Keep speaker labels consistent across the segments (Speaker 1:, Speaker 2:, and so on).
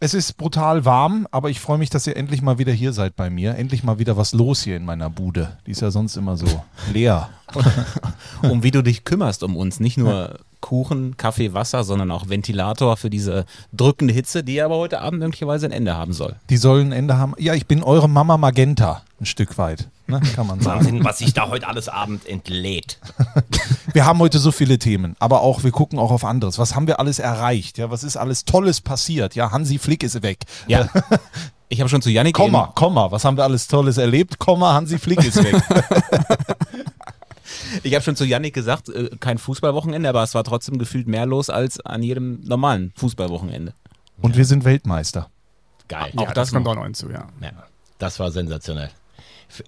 Speaker 1: Es ist brutal warm, aber ich freue mich, dass ihr endlich mal wieder hier seid bei mir. Endlich mal wieder was los hier in meiner Bude. Die ist ja sonst immer so leer.
Speaker 2: um wie du dich kümmerst um uns. Nicht nur Kuchen, Kaffee, Wasser, sondern auch Ventilator für diese drückende Hitze, die aber heute Abend möglicherweise ein Ende haben soll.
Speaker 1: Die sollen ein Ende haben. Ja, ich bin eure Mama Magenta, ein Stück weit, ne, kann man sagen.
Speaker 3: Wahnsinn, was sich da heute alles Abend entlädt.
Speaker 1: wir haben heute so viele Themen, aber auch, wir gucken auch auf anderes. Was haben wir alles erreicht? Ja, was ist alles Tolles passiert? Ja, Hansi Flick ist weg.
Speaker 2: Ja. Ich habe schon zu Janik
Speaker 1: Komma, Komma, was haben wir alles Tolles erlebt? Komma, Hansi Flick ist weg.
Speaker 2: Ich habe schon zu Yannick gesagt, äh, kein Fußballwochenende, aber es war trotzdem gefühlt mehr los als an jedem normalen Fußballwochenende.
Speaker 1: Und wir sind Weltmeister.
Speaker 3: Geil.
Speaker 4: Ja, auch das, das kommt auch noch hinzu, ja.
Speaker 3: ja. Das war sensationell.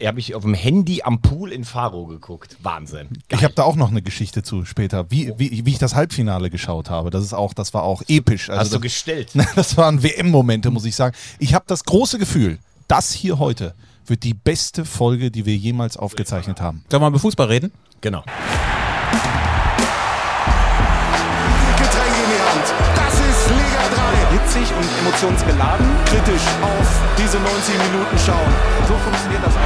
Speaker 3: Habe ich auf dem Handy am Pool in Faro geguckt. Wahnsinn.
Speaker 1: Geil. Ich habe da auch noch eine Geschichte zu später, wie, wie, wie ich das Halbfinale geschaut habe. Das ist auch, das war auch episch.
Speaker 3: Also Hast du gestellt?
Speaker 1: Das waren WM-Momente, muss ich sagen. Ich habe das große Gefühl, das hier heute wird die beste Folge, die wir jemals aufgezeichnet haben.
Speaker 2: Sollen wir mal über Fußball reden?
Speaker 3: Genau.
Speaker 5: Hitzig und emotionsgeladen.
Speaker 6: Kritisch auf diese 90 Minuten schauen.
Speaker 5: So funktioniert das auch.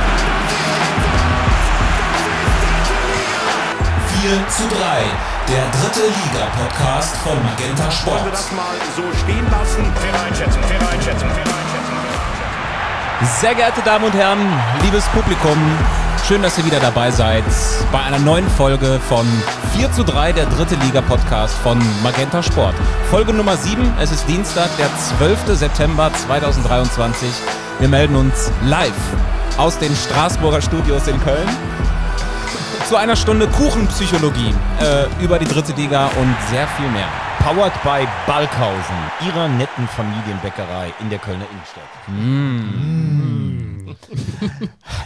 Speaker 7: 4 zu 3. Der dritte Liga-Podcast von Magenta Sport. Wollen wir
Speaker 6: das mal so stehen lassen?
Speaker 5: Faire Einschätzung, faire Einschätzung, faire Einschätzung.
Speaker 2: Sehr geehrte Damen und Herren, liebes Publikum, schön, dass ihr wieder dabei seid bei einer neuen Folge von 4 zu 3, der dritte Liga-Podcast von Magenta Sport. Folge Nummer 7, es ist Dienstag, der 12. September 2023. Wir melden uns live aus den Straßburger Studios in Köln zu einer Stunde Kuchenpsychologie äh, über die dritte Liga und sehr viel mehr.
Speaker 3: Powered by Balkhausen, ihrer netten Familienbäckerei in der Kölner Innenstadt.
Speaker 2: Mm.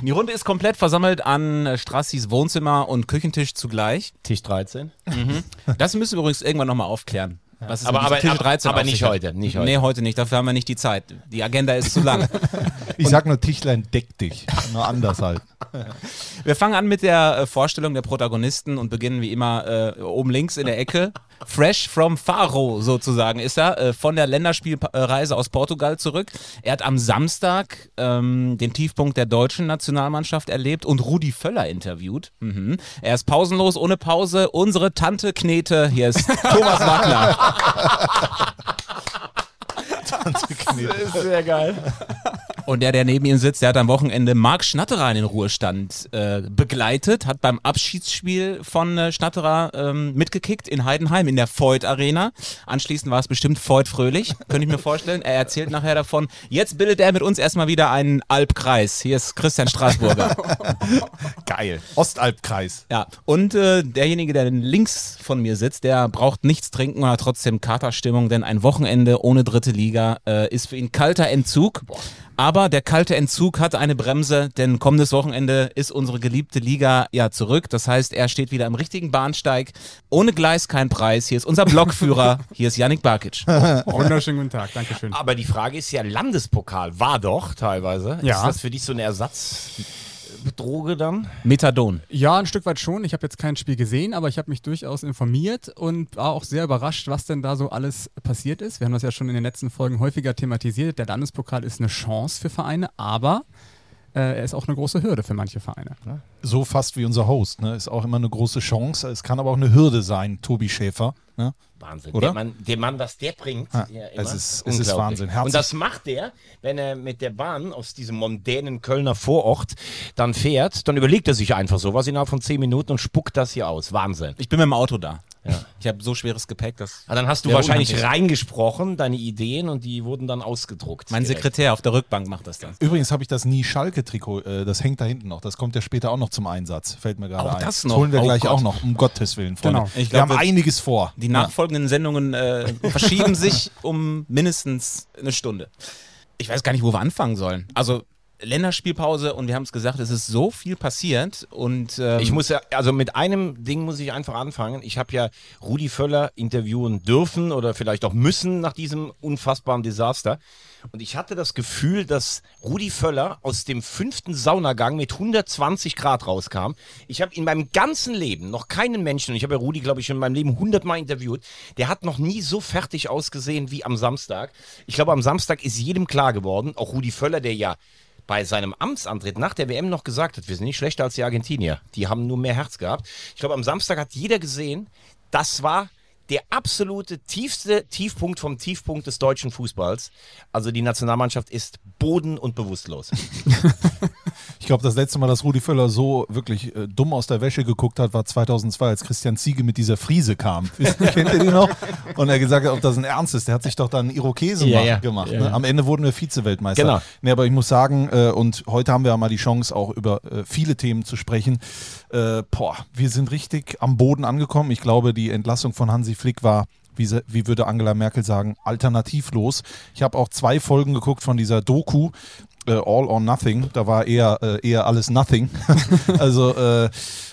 Speaker 2: Die Runde ist komplett versammelt an Strassis Wohnzimmer und Küchentisch zugleich.
Speaker 3: Tisch 13.
Speaker 2: Mhm. Das müssen wir übrigens irgendwann nochmal aufklären.
Speaker 3: Was aber aber, Tisch 13 aber nicht heute, nicht heute.
Speaker 2: Nee, heute nicht. Dafür haben wir nicht die Zeit. Die Agenda ist zu lang.
Speaker 1: ich sag nur Tischlein, deck dich. Nur anders halt.
Speaker 2: Wir fangen an mit der äh, Vorstellung der Protagonisten und beginnen wie immer äh, oben links in der Ecke. Fresh from Faro sozusagen ist er, äh, von der Länderspielreise aus Portugal zurück. Er hat am Samstag ähm, den Tiefpunkt der deutschen Nationalmannschaft erlebt und Rudi Völler interviewt. Mhm. Er ist pausenlos, ohne Pause. Unsere Tante Knete, hier ist Thomas Wagner.
Speaker 3: Tante Knete. Das ist sehr geil.
Speaker 2: Und der, der neben ihm sitzt, der hat am Wochenende Marc Schnatterer in den Ruhestand äh, begleitet, hat beim Abschiedsspiel von äh, Schnatterer ähm, mitgekickt in Heidenheim in der Voigt Arena. Anschließend war es bestimmt Voigt fröhlich, könnte ich mir vorstellen. Er erzählt nachher davon. Jetzt bildet er mit uns erstmal wieder einen Alpkreis. Hier ist Christian Straßburger.
Speaker 1: Geil. Ostalbkreis.
Speaker 2: Ja. Und äh, derjenige, der links von mir sitzt, der braucht nichts trinken und hat trotzdem Katerstimmung, denn ein Wochenende ohne dritte Liga äh, ist für ihn kalter Entzug. Boah. Aber der kalte Entzug hat eine Bremse, denn kommendes Wochenende ist unsere geliebte Liga ja zurück. Das heißt, er steht wieder im richtigen Bahnsteig. Ohne Gleis kein Preis. Hier ist unser Blockführer. Hier ist Yannick Barkic.
Speaker 4: Wunderschönen guten Tag. Dankeschön.
Speaker 3: Aber die Frage ist ja, Landespokal war doch teilweise. Ja. Ist das für dich so ein Ersatz? Droge dann?
Speaker 2: Methadon.
Speaker 4: Ja, ein Stück weit schon. Ich habe jetzt kein Spiel gesehen, aber ich habe mich durchaus informiert und war auch sehr überrascht, was denn da so alles passiert ist. Wir haben das ja schon in den letzten Folgen häufiger thematisiert. Der Landespokal ist eine Chance für Vereine, aber äh, er ist auch eine große Hürde für manche Vereine.
Speaker 1: So fast wie unser Host. Ne? Ist auch immer eine große Chance. Es kann aber auch eine Hürde sein, Tobi Schäfer. Ne?
Speaker 3: Wahnsinn.
Speaker 1: Oder?
Speaker 3: Der Mann, der Mann, was der bringt.
Speaker 1: Ah, ja, es, ist, es ist Wahnsinn.
Speaker 3: Herzlich. Und das macht der, wenn er mit der Bahn aus diesem mondänen Kölner Vorort dann fährt, dann überlegt er sich einfach so was innerhalb von zehn Minuten und spuckt das hier aus. Wahnsinn.
Speaker 2: Ich bin mit dem Auto da. Ja. Ich habe so schweres Gepäck, dass.
Speaker 3: Ah, dann hast du wahrscheinlich unheimlich. reingesprochen, deine Ideen, und die wurden dann ausgedruckt.
Speaker 2: Mein direkt. Sekretär auf der Rückbank macht das dann.
Speaker 1: Übrigens habe ich das nie Schalke-Trikot, äh, das hängt da hinten noch. Das kommt ja später auch noch zum Einsatz. Fällt mir gerade ein.
Speaker 2: Das, noch.
Speaker 1: das holen wir
Speaker 2: oh
Speaker 1: gleich
Speaker 2: Gott.
Speaker 1: auch noch, um Gottes Willen. Freunde.
Speaker 2: Genau. Ich
Speaker 1: wir haben einiges vor.
Speaker 2: Die nachfolgenden Sendungen äh, verschieben sich um mindestens eine Stunde. Ich weiß gar nicht, wo wir anfangen sollen. Also Länderspielpause und wir haben es gesagt, es ist so viel passiert und ähm,
Speaker 3: Ich muss ja, also mit einem Ding muss ich einfach anfangen. Ich habe ja Rudi Völler interviewen dürfen oder vielleicht auch müssen nach diesem unfassbaren Desaster. Und ich hatte das Gefühl, dass Rudi Völler aus dem fünften Saunagang mit 120 Grad rauskam. Ich habe in meinem ganzen Leben noch keinen Menschen, und ich habe ja Rudi, glaube ich, schon in meinem Leben 100 Mal interviewt, der hat noch nie so fertig ausgesehen wie am Samstag. Ich glaube, am Samstag ist jedem klar geworden, auch Rudi Völler, der ja bei seinem Amtsantritt nach der WM noch gesagt hat, wir sind nicht schlechter als die Argentinier. Die haben nur mehr Herz gehabt. Ich glaube, am Samstag hat jeder gesehen, das war der absolute tiefste Tiefpunkt vom Tiefpunkt des deutschen Fußballs. Also die Nationalmannschaft ist boden- und bewusstlos.
Speaker 1: Ich glaube, das letzte Mal, dass Rudi Völler so wirklich äh, dumm aus der Wäsche geguckt hat, war 2002, als Christian Ziege mit dieser Friese kam. Kennt ihr die noch? Und er gesagt hat, ob das ein Ernst ist. Der hat sich doch dann Irokesen
Speaker 3: Ja,
Speaker 1: ma-
Speaker 3: ja.
Speaker 1: gemacht.
Speaker 3: Ja,
Speaker 1: ne? Am Ende wurden wir Vize-Weltmeister.
Speaker 3: Genau.
Speaker 1: Nee, aber ich muss sagen, äh, und heute haben wir ja mal die Chance, auch über äh, viele Themen zu sprechen. Äh, boah, wir sind richtig am Boden angekommen. Ich glaube, die Entlassung von Hansi Flick war wie, wie würde Angela Merkel sagen, alternativlos. Ich habe auch zwei Folgen geguckt von dieser Doku, All or Nothing. Da war eher, äh, eher alles Nothing. also, äh,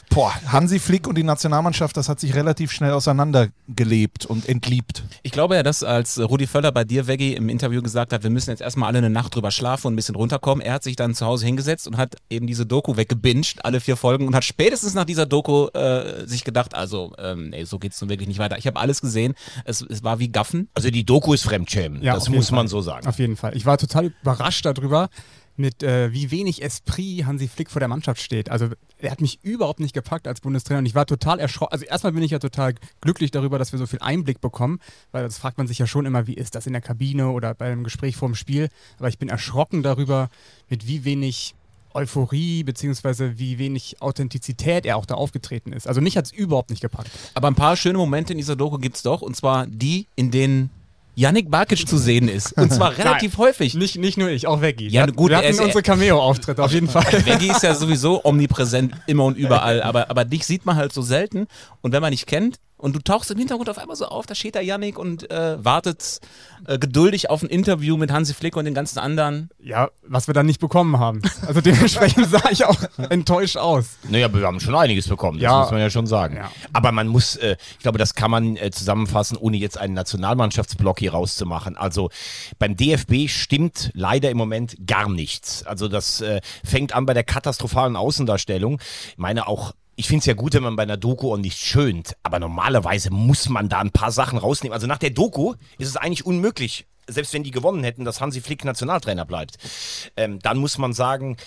Speaker 1: boah, Hansi Flick und die Nationalmannschaft, das hat sich relativ schnell auseinandergelebt und entliebt.
Speaker 2: Ich glaube ja, dass als Rudi Völler bei dir, Veggie, im Interview gesagt hat, wir müssen jetzt erstmal alle eine Nacht drüber schlafen und ein bisschen runterkommen. Er hat sich dann zu Hause hingesetzt und hat eben diese Doku weggebinged, alle vier Folgen, und hat spätestens nach dieser Doku äh, sich gedacht, also, ähm, nee, so geht's nun wirklich nicht weiter. Ich habe alles gesehen. Es, es war wie Gaffen.
Speaker 3: Also die Doku ist Fremdschämen.
Speaker 4: Ja,
Speaker 3: das muss man
Speaker 4: Fall.
Speaker 3: so sagen.
Speaker 4: Auf jeden Fall. Ich war total überrascht darüber, mit äh, wie wenig Esprit Hansi Flick vor der Mannschaft steht. Also er hat mich überhaupt nicht gepackt als Bundestrainer und ich war total erschrocken. Also erstmal bin ich ja total glücklich darüber, dass wir so viel Einblick bekommen, weil das fragt man sich ja schon immer, wie ist das in der Kabine oder bei einem Gespräch vor dem Spiel. Aber ich bin erschrocken darüber, mit wie wenig Euphorie beziehungsweise wie wenig Authentizität er auch da aufgetreten ist. Also mich hat es überhaupt nicht gepackt.
Speaker 2: Aber ein paar schöne Momente in dieser Doku gibt's doch, und zwar die, in denen Yannick Barkic zu sehen ist. Und zwar relativ häufig.
Speaker 4: Nicht, nicht nur ich, auch Veggie.
Speaker 2: Ja,
Speaker 4: wir,
Speaker 2: gut,
Speaker 4: wir
Speaker 2: er
Speaker 4: hatten
Speaker 2: ist-
Speaker 4: unsere Cameo-Auftritte auf jeden Fall.
Speaker 2: Veggie ist ja sowieso omnipräsent immer und überall, aber, aber dich sieht man halt so selten. Und wenn man dich kennt und du tauchst im Hintergrund auf einmal so auf, da steht da Yannick und äh, wartet äh, geduldig auf ein Interview mit Hansi Flick und den ganzen anderen.
Speaker 4: Ja, was wir dann nicht bekommen haben. Also dementsprechend sah ich auch enttäuscht aus.
Speaker 3: Naja, wir haben schon einiges bekommen, das
Speaker 4: Ja.
Speaker 3: muss man ja schon sagen.
Speaker 4: Ja.
Speaker 3: Aber man muss, äh, ich glaube, das kann man äh, zusammenfassen, ohne jetzt einen Nationalmannschaftsblock hier rauszumachen. Also beim DFB stimmt leider im Moment gar nichts. Also das äh, fängt an bei der katastrophalen Außendarstellung. Ich meine auch ich finde es ja gut, wenn man bei einer Doku auch nicht schönt, aber normalerweise muss man da ein paar Sachen rausnehmen. Also nach der Doku ist es eigentlich unmöglich, selbst wenn die gewonnen hätten, dass Hansi Flick Nationaltrainer bleibt. Ähm, dann muss man sagen,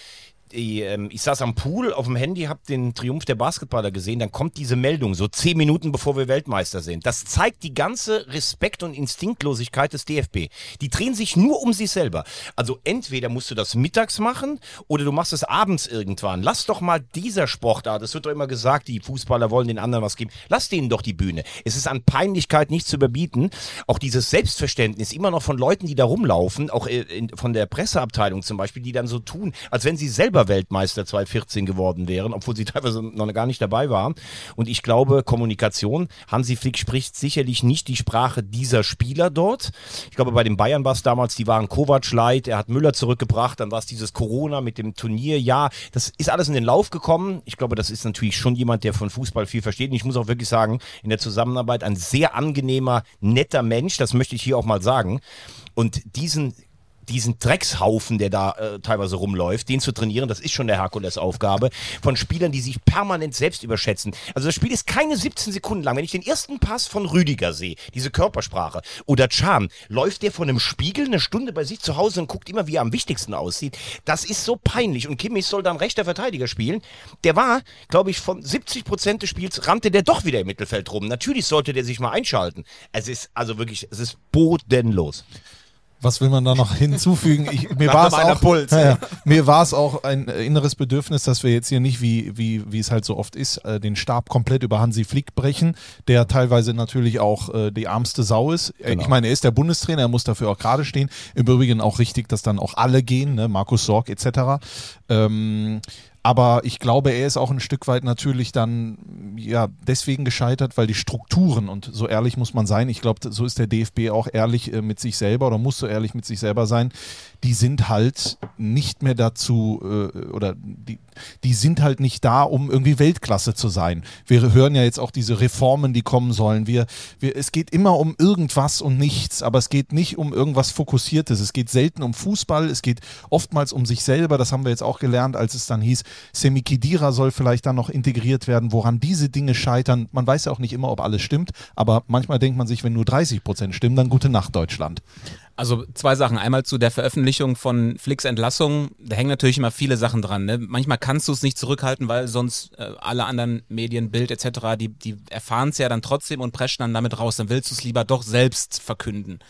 Speaker 3: ähm, ich saß am Pool auf dem Handy, hab den Triumph der Basketballer gesehen, dann kommt diese Meldung, so zehn Minuten bevor wir Weltmeister sind. Das zeigt die ganze Respekt und Instinktlosigkeit des DFB. Die drehen sich nur um sich selber. Also entweder musst du das mittags machen oder du machst es abends irgendwann. Lass doch mal dieser Sportart, es wird doch immer gesagt, die Fußballer wollen den anderen was geben. Lass denen doch die Bühne. Es ist an Peinlichkeit nicht zu überbieten. Auch dieses Selbstverständnis immer noch von Leuten, die da rumlaufen, auch äh, in, von der Presseabteilung zum Beispiel, die dann so tun, als wenn sie selber Weltmeister 2014 geworden wären, obwohl sie teilweise noch gar nicht dabei waren. Und ich glaube, Kommunikation, Hansi Flick spricht sicherlich nicht die Sprache dieser Spieler dort. Ich glaube, bei den Bayern war es damals, die waren Kovac leid, er hat Müller zurückgebracht, dann war es dieses Corona mit dem Turnier. Ja, das ist alles in den Lauf gekommen. Ich glaube, das ist natürlich schon jemand, der von Fußball viel versteht. Und ich muss auch wirklich sagen, in der Zusammenarbeit ein sehr angenehmer, netter Mensch, das möchte ich hier auch mal sagen. Und diesen diesen Dreckshaufen, der da äh, teilweise rumläuft, den zu trainieren, das ist schon der Herkulesaufgabe von Spielern, die sich permanent selbst überschätzen. Also das Spiel ist keine 17 Sekunden lang. Wenn ich den ersten Pass von Rüdiger sehe, diese Körpersprache, oder Can, läuft der vor einem Spiegel eine Stunde bei sich zu Hause und guckt immer, wie er am wichtigsten aussieht. Das ist so peinlich. Und Kimmich soll dann rechter Verteidiger spielen. Der war, glaube ich, von 70 Prozent des Spiels rannte der doch wieder im Mittelfeld rum. Natürlich sollte der sich mal einschalten. Es ist also wirklich, es ist bodenlos.
Speaker 1: Was will man da noch hinzufügen? Ich, mir war es auch,
Speaker 3: Puls,
Speaker 1: ja, ja. mir war es auch ein inneres Bedürfnis, dass wir jetzt hier nicht, wie, wie, wie es halt so oft ist, äh, den Stab komplett über Hansi Flick brechen, der teilweise natürlich auch äh, die ärmste Sau ist. Äh,
Speaker 3: Genau.
Speaker 1: Ich meine, er ist der Bundestrainer, er muss dafür auch gerade stehen. Im Übrigen auch richtig, dass dann auch alle gehen, ne? Markus Sorg etc. Ähm, Aber ich glaube, er ist auch ein Stück weit natürlich dann ja deswegen gescheitert, weil die Strukturen und so ehrlich muss man sein. Ich glaube, so ist der DFB auch ehrlich äh, mit sich selber oder muss so ehrlich mit sich selber sein. Die sind halt nicht mehr dazu äh, oder die, die sind halt nicht da, um irgendwie Weltklasse zu sein. Wir hören ja jetzt auch diese Reformen, die kommen sollen. Wir, wir, es geht immer um irgendwas und nichts, aber es geht nicht um irgendwas Fokussiertes. Es geht selten um Fußball, es geht oftmals um sich selber. Das haben wir jetzt auch gelernt, als es dann hieß, Semi Khedira soll vielleicht dann noch integriert werden, woran diese Dinge scheitern. Man weiß ja auch nicht immer, ob alles stimmt, aber manchmal denkt man sich, wenn nur 30 Prozent stimmen, dann gute Nacht Deutschland.
Speaker 2: Also zwei Sachen. Einmal zu der Veröffentlichung von Flicks Entlassung. Da hängen natürlich immer viele Sachen dran. Ne? Manchmal kannst du es nicht zurückhalten, weil sonst äh, alle anderen Medien, Bild etc., die, die erfahren es ja dann trotzdem und preschen dann damit raus. Dann willst du es lieber doch selbst verkünden.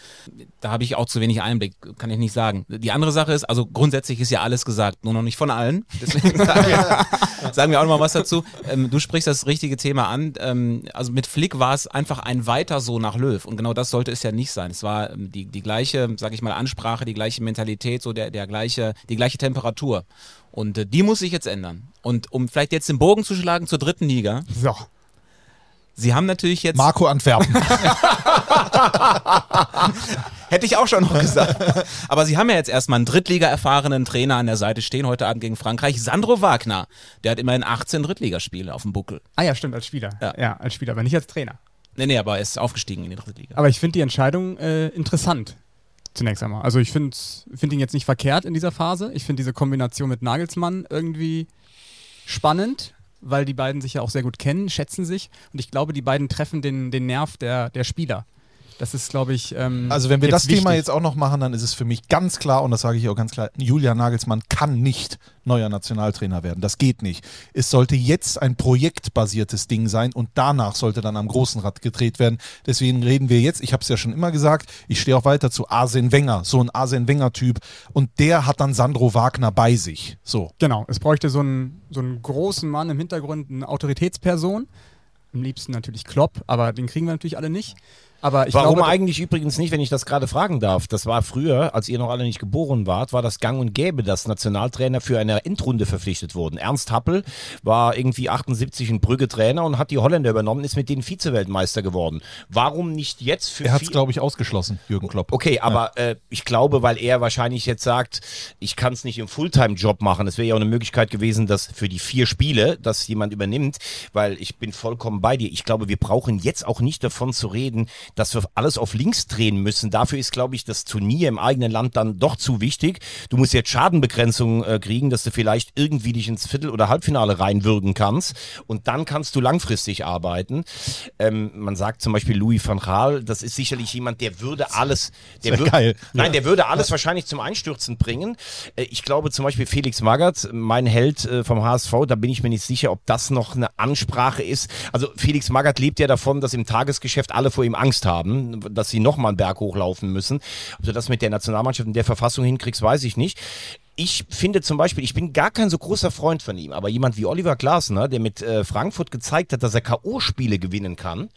Speaker 2: Da habe ich auch zu wenig Einblick, kann ich nicht sagen. Die andere Sache ist, also grundsätzlich ist ja alles gesagt, nur noch nicht von allen. Deswegen sagen wir, sagen wir auch noch mal was dazu. Ähm, du sprichst das richtige Thema an. Ähm, also mit Flick war es einfach ein weiter so nach Löw. Und genau das sollte es ja nicht sein. Es war ähm, die, die gleiche, sag ich mal, Ansprache, die gleiche Mentalität, so der, der gleiche, die gleiche Temperatur. Und äh, die muss sich jetzt ändern. Und um vielleicht jetzt den Bogen zu schlagen zur dritten Liga.
Speaker 4: So.
Speaker 2: Sie haben natürlich jetzt.
Speaker 1: Marco Antwerpen.
Speaker 2: Hätte ich auch schon noch gesagt. Aber sie haben ja jetzt erstmal einen Drittliga-erfahrenen Trainer an der Seite stehen, heute Abend gegen Frankreich. Sandro Wagner. Der hat immerhin 18 Drittligaspiele auf dem Buckel.
Speaker 4: Ah ja, stimmt, als Spieler.
Speaker 2: Ja.
Speaker 4: Ja, als Spieler, aber nicht als Trainer.
Speaker 2: Nee, nee, aber er ist aufgestiegen in die dritte Liga.
Speaker 4: Aber ich finde die Entscheidung äh, interessant. Zunächst einmal. Also ich finde find ihn jetzt nicht verkehrt in dieser Phase. Ich finde diese Kombination mit Nagelsmann irgendwie spannend, weil die beiden sich ja auch sehr gut kennen, schätzen sich. Und ich glaube, die beiden treffen den, den Nerv der, der Spieler. Das ist, glaube ich. Ähm,
Speaker 1: Also wenn wir das Thema
Speaker 4: wichtig.
Speaker 1: jetzt auch noch machen, dann ist es für mich ganz klar, und das sage ich auch ganz klar, Julian Nagelsmann kann nicht neuer Nationaltrainer werden. Das geht nicht. Es sollte jetzt ein projektbasiertes Ding sein und danach sollte dann am großen Rad gedreht werden. Deswegen reden wir jetzt, ich habe es ja schon immer gesagt, ich stehe auch weiter zu Arsene Wenger, so ein Arsene Wenger-Typ. Und der hat dann Sandro Wagner bei sich. So.
Speaker 4: Genau, es bräuchte so einen, so einen großen Mann im Hintergrund, eine Autoritätsperson. Am liebsten natürlich Klopp, aber den kriegen wir natürlich alle nicht. Aber ich
Speaker 3: Warum
Speaker 4: glaube,
Speaker 3: eigentlich übrigens nicht, wenn ich das gerade fragen darf? Das war früher, als ihr noch alle nicht geboren wart, war das gang und gäbe, dass Nationaltrainer für eine Endrunde verpflichtet wurden. Ernst Happel war irgendwie 78 in Brügge Trainer und hat die Holländer übernommen, ist mit denen Vize-Weltmeister geworden. Warum nicht jetzt für
Speaker 1: Er hat es, glaube ich, ausgeschlossen, Jürgen Klopp.
Speaker 3: Okay, aber äh, ich glaube, weil er wahrscheinlich jetzt sagt, ich kann es nicht im Fulltime-Job machen. Es wäre ja auch eine Möglichkeit gewesen, dass für die vier Spiele, dass jemand übernimmt, weil ich bin vollkommen bei dir. Ich glaube, wir brauchen jetzt auch nicht davon zu reden, dass wir alles auf links drehen müssen. Dafür ist, glaube ich, das Turnier im eigenen Land dann doch zu wichtig. Du musst jetzt Schadenbegrenzung äh, kriegen, dass du vielleicht irgendwie dich ins Viertel- oder Halbfinale reinwürgen kannst und dann kannst du langfristig arbeiten. Ähm, man sagt zum Beispiel Louis van Gaal, das ist sicherlich jemand, der würde alles, der würde,
Speaker 1: geil.
Speaker 3: nein, der würde alles wahrscheinlich zum Einstürzen bringen. Äh, Ich glaube zum Beispiel Felix Magath, mein Held äh, vom HSV, da bin ich mir nicht sicher, ob das noch eine Ansprache ist. Also Felix Magath lebt ja davon, dass im Tagesgeschäft alle vor ihm Angst haben, dass sie nochmal einen Berg hochlaufen müssen. Ob du das mit der Nationalmannschaft in der Verfassung hinkriegst, weiß ich nicht. Ich finde zum Beispiel, ich bin gar kein so großer Freund von ihm, aber jemand wie Oliver Glasner, der mit äh, Frankfurt gezeigt hat, dass er K.O.-Spiele gewinnen kann,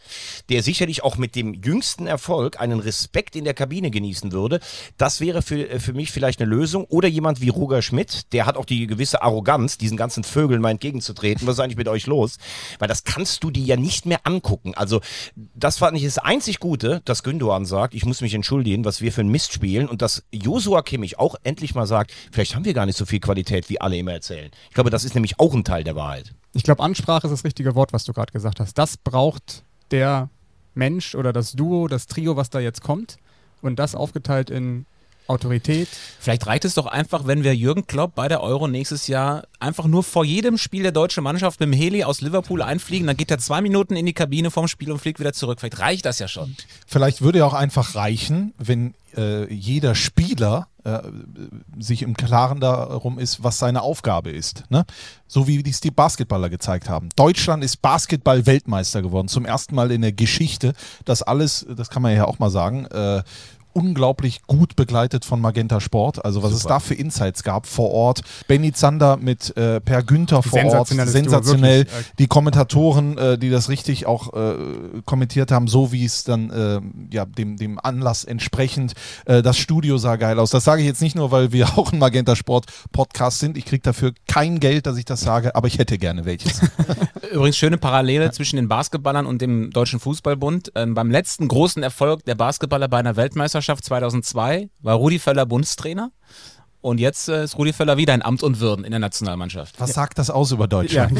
Speaker 3: der sicherlich auch mit dem jüngsten Erfolg einen Respekt in der Kabine genießen würde, das wäre für, äh, für mich vielleicht eine Lösung. Oder jemand wie Roger Schmidt, der hat auch die gewisse Arroganz, diesen ganzen Vögeln mal entgegenzutreten. Was ist eigentlich mit euch los? Weil das kannst du dir ja nicht mehr angucken. Also, das fand ich das einzig Gute, dass Gündogan sagt, ich muss mich entschuldigen, was wir für ein Mist spielen und dass Josua Kimmich auch endlich mal sagt, vielleicht haben wir gar nicht so viel Qualität, wie alle immer erzählen. Ich glaube, das ist nämlich auch ein Teil der Wahrheit.
Speaker 4: ich glaube, Ansprache ist das richtige Wort, was du gerade gesagt hast. Das braucht der Mensch oder das Duo, das Trio, was da jetzt kommt. Und das aufgeteilt in Autorität.
Speaker 2: Vielleicht reicht es doch einfach, wenn wir Jürgen Klopp bei der Euro nächstes Jahr einfach nur vor jedem Spiel der deutschen Mannschaft mit dem Heli aus Liverpool einfliegen, dann geht er zwei Minuten in die Kabine vorm Spiel und fliegt wieder zurück. Vielleicht reicht das ja schon.
Speaker 1: Vielleicht würde ja auch einfach reichen, wenn äh, jeder Spieler äh, sich im Klaren darum ist, was seine Aufgabe ist. Ne? So wie dies die Basketballer gezeigt haben. Deutschland ist Basketball-Weltmeister geworden. Zum ersten Mal in der Geschichte. Das alles, das kann man ja auch mal sagen, äh, unglaublich gut begleitet von Magenta Sport. Also was es da für Insights gab vor Ort. Benny Zander mit äh, Per Günther vor Ort. Sensationell.
Speaker 4: wirklich. Äh,
Speaker 1: Die Kommentatoren, äh, die das richtig auch äh, kommentiert haben, so wie es dann äh, ja, dem, dem Anlass entsprechend. Äh, das Studio sah geil aus. Das sage ich jetzt nicht nur, weil wir auch ein Magenta Sport Podcast sind. Ich kriege dafür kein Geld, dass ich das sage, aber ich hätte gerne welches.
Speaker 2: Übrigens schöne Parallele zwischen den Basketballern und dem Deutschen Fußballbund. Ähm, beim letzten großen Erfolg der Basketballer bei einer Weltmeisterschaft 2002 war Rudi Völler Bundestrainer. Und jetzt äh, ist Rudi Völler wieder in Amt und Würden in der Nationalmannschaft.
Speaker 1: Was sagt das aus über Deutschland?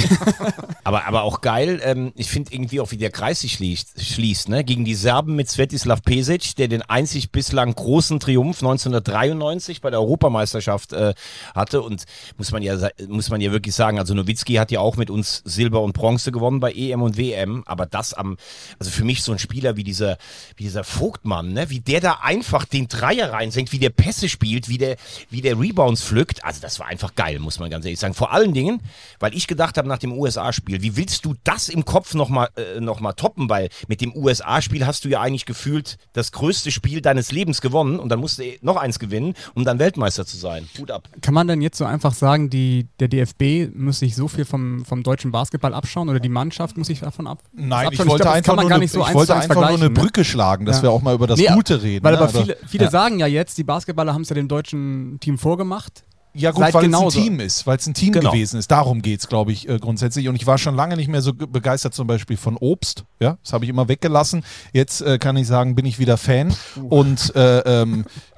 Speaker 3: Aber, aber auch geil, ähm, ich finde irgendwie auch, wie der Kreis sich schließt, schließt ne? gegen die Serben mit Svetislav Pesic, der den einzig bislang großen Triumph 1993 bei der Europameisterschaft äh, hatte und muss man ja muss man ja wirklich sagen, also Nowitzki hat ja auch mit uns Silber und Bronze gewonnen bei EM und WM, aber das am, also für mich so ein Spieler wie dieser, wie dieser Vogtmann, ne? wie der da einfach den Dreier reinsenkt, wie der Pässe spielt, wie der, wie der Rebounds pflückt, also das war einfach geil, muss man ganz ehrlich sagen. Vor allen Dingen, weil ich gedacht habe nach dem USA-Spiel, wie willst du das im Kopf nochmal äh, noch mal toppen, weil mit dem USA-Spiel hast du ja eigentlich gefühlt das größte Spiel deines Lebens gewonnen und dann musst du noch eins gewinnen, um dann Weltmeister zu sein. Hut ab.
Speaker 4: Kann man denn jetzt so einfach sagen, die, der DFB muss sich so viel vom, vom deutschen Basketball abschauen oder die Mannschaft muss sich davon ab?
Speaker 1: Nein, ich wollte
Speaker 4: glaub,
Speaker 1: einfach,
Speaker 4: kann man
Speaker 1: nur,
Speaker 4: gar
Speaker 1: eine,
Speaker 4: nicht so
Speaker 1: ich
Speaker 4: eins
Speaker 1: wollte einfach nur eine
Speaker 4: ne?
Speaker 1: Brücke schlagen, dass
Speaker 4: Ja.
Speaker 1: wir auch mal über das
Speaker 4: Nee,
Speaker 1: Gute reden.
Speaker 4: Weil
Speaker 1: ne?
Speaker 4: aber
Speaker 1: Also-
Speaker 4: viele, viele
Speaker 1: ja.
Speaker 4: sagen ja jetzt, die Basketballer haben es ja dem deutschen Team vorgemacht.
Speaker 1: Ja gut, weil
Speaker 4: genauso.
Speaker 1: es ein Team ist, weil es ein Team
Speaker 3: Genau.
Speaker 1: gewesen ist. Darum geht es, glaube ich, äh, grundsätzlich. Und ich war schon lange nicht mehr so ge- begeistert zum Beispiel von Obst. Ja, das habe ich immer weggelassen. Jetzt äh, kann ich sagen, bin ich wieder Fan. Und äh, ähm,